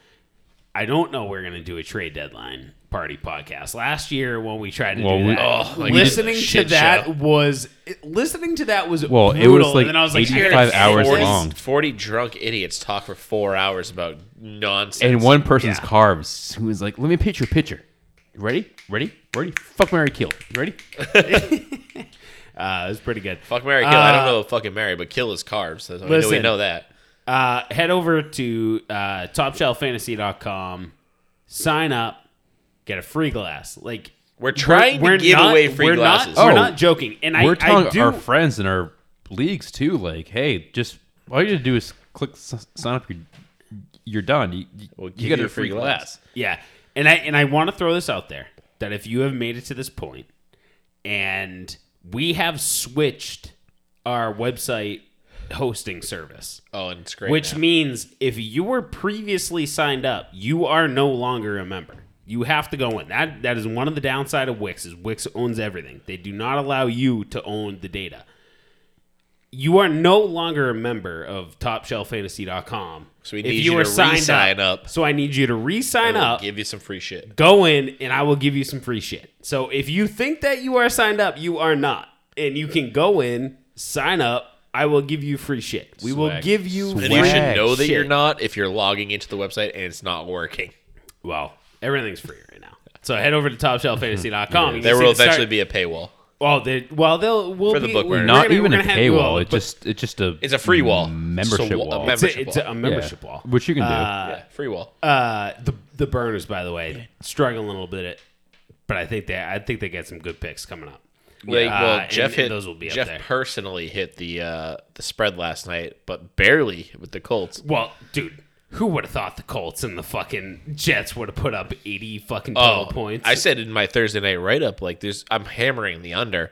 I don't know. We're gonna do a trade deadline party podcast. Last year when we tried to Well, do we- that, Oh, like listening to shit that show. was listening to that was Well, brutal. it was like and then I was like, I 85 hours edit this. long. 40 drunk idiots talk for four hours about nonsense. And one person's Yeah. carbs who was like, "Let me pitch your picture. Ready? Ready? Ready? Fuck Mary Kill. Ready? [LAUGHS] Uh, it was pretty good. Fuck Mary Kill. I don't Uh, know fucking Mary, but kill is carbs. That's, I know we know that. Uh, head over to uh, topshelffantasy.com, sign up, get a free glass. Like We're trying to give away free we're glasses. Not, we're Oh, not joking, and I, We're telling I do. our friends in our leagues too. Like, hey, just all you have to do is click sign up. You're, you're done. You, you, We'll you get you a a free free glass. glass. Yeah, and I and I want to throw this out there that if you have made it to this point, and we have switched our website hosting service. Oh, and it's great. Which now. means if you were previously signed up, you are no longer a member. You have to go in. That that is one of the downside of Wix is Wix owns everything. They do not allow you to own the data. You are no longer a member of TopShelfFantasy.com. So we if need you were to signed re-sign up. So I need you to re-sign We'll up give you some free shit. go in and I will give you some free shit. So if you think that you are signed up, you are not. And you can go in, sign up. I will give you free shit. We will Swag. give you Swag. And you should know that you're not if you're logging into the website and it's not working. Well, everything's free right now. So head over to TopShelfFantasy.com. You There can will start- eventually be a paywall. Well, they, well, they'll we'll For the be, book we're. Not gonna- even we're a gonna have- well, paywall. It's but just it's just a It's a free wall. membership So, wall. A it's a, membership it's a wall. membership Yeah. wall. which you can do. yeah, free wall. Uh, the the burners, by the way, struggling a little bit, but I think they I think they get some good picks coming up. Like, Uh, well, and- Jeff and hit. those will be up Jeff there. personally hit the uh, the spread last night, but barely with the Colts. Well, dude, who would have thought the Colts and the fucking Jets would have put up eighty fucking total points? Oh, I said in my Thursday night write up, like there's, I'm hammering the under.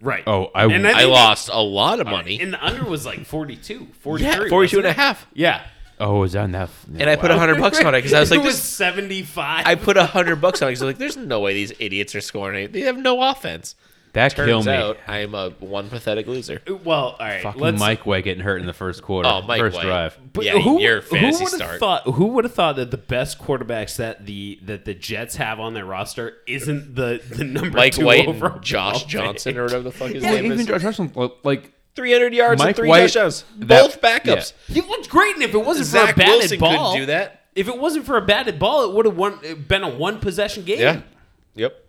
right. Oh, I- I think- lost a lot of money. And the under was like 42, [LAUGHS] 43. yeah, 42 and a wasn't half. Yeah. Oh, is that enough? and I put a hundred bucks on it because I was [LAUGHS] like, it was this, seventy five. I put a hundred bucks on it because like, there's no way these idiots are scoring. Any. They have no offense. That Turns killed me. out I am a one pathetic loser. Uh, well, all right. Fucking let's, Mike White getting hurt in the first quarter. Oh, Mike first White. drive. But yeah, who, your fantasy who would've start. Thought, who would have thought that the best quarterbacks that the that the Jets have on their roster isn't the the number Mike two White overall and Josh pick? Johnson or whatever the fuck his Well, name even is. Josh Johnson, like 300 yards Mike and three White- touchdowns. that- Both backups. He looked great, and if it wasn't for a batted Wilson ball, couldn't do that. If it wasn't for a batted ball, it would have been a one possession game. Yeah. Yep.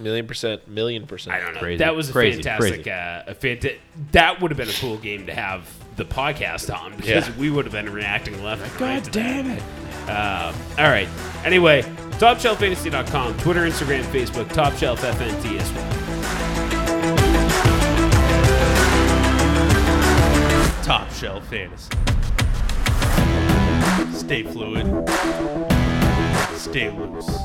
Million percent. Million percent. I don't know. Crazy. That was a Crazy. fantastic. Crazy. Uh, a fanta- That would have been a cool game to have the podcast on because Yeah. we would have been reacting left and right. God to damn it. Um, all right. Anyway, TopShelfFantasy.com, Twitter, Instagram, Facebook, Top Shelf FNT as well. Top Shelf Fantasy. Stay fluid. Stay loose.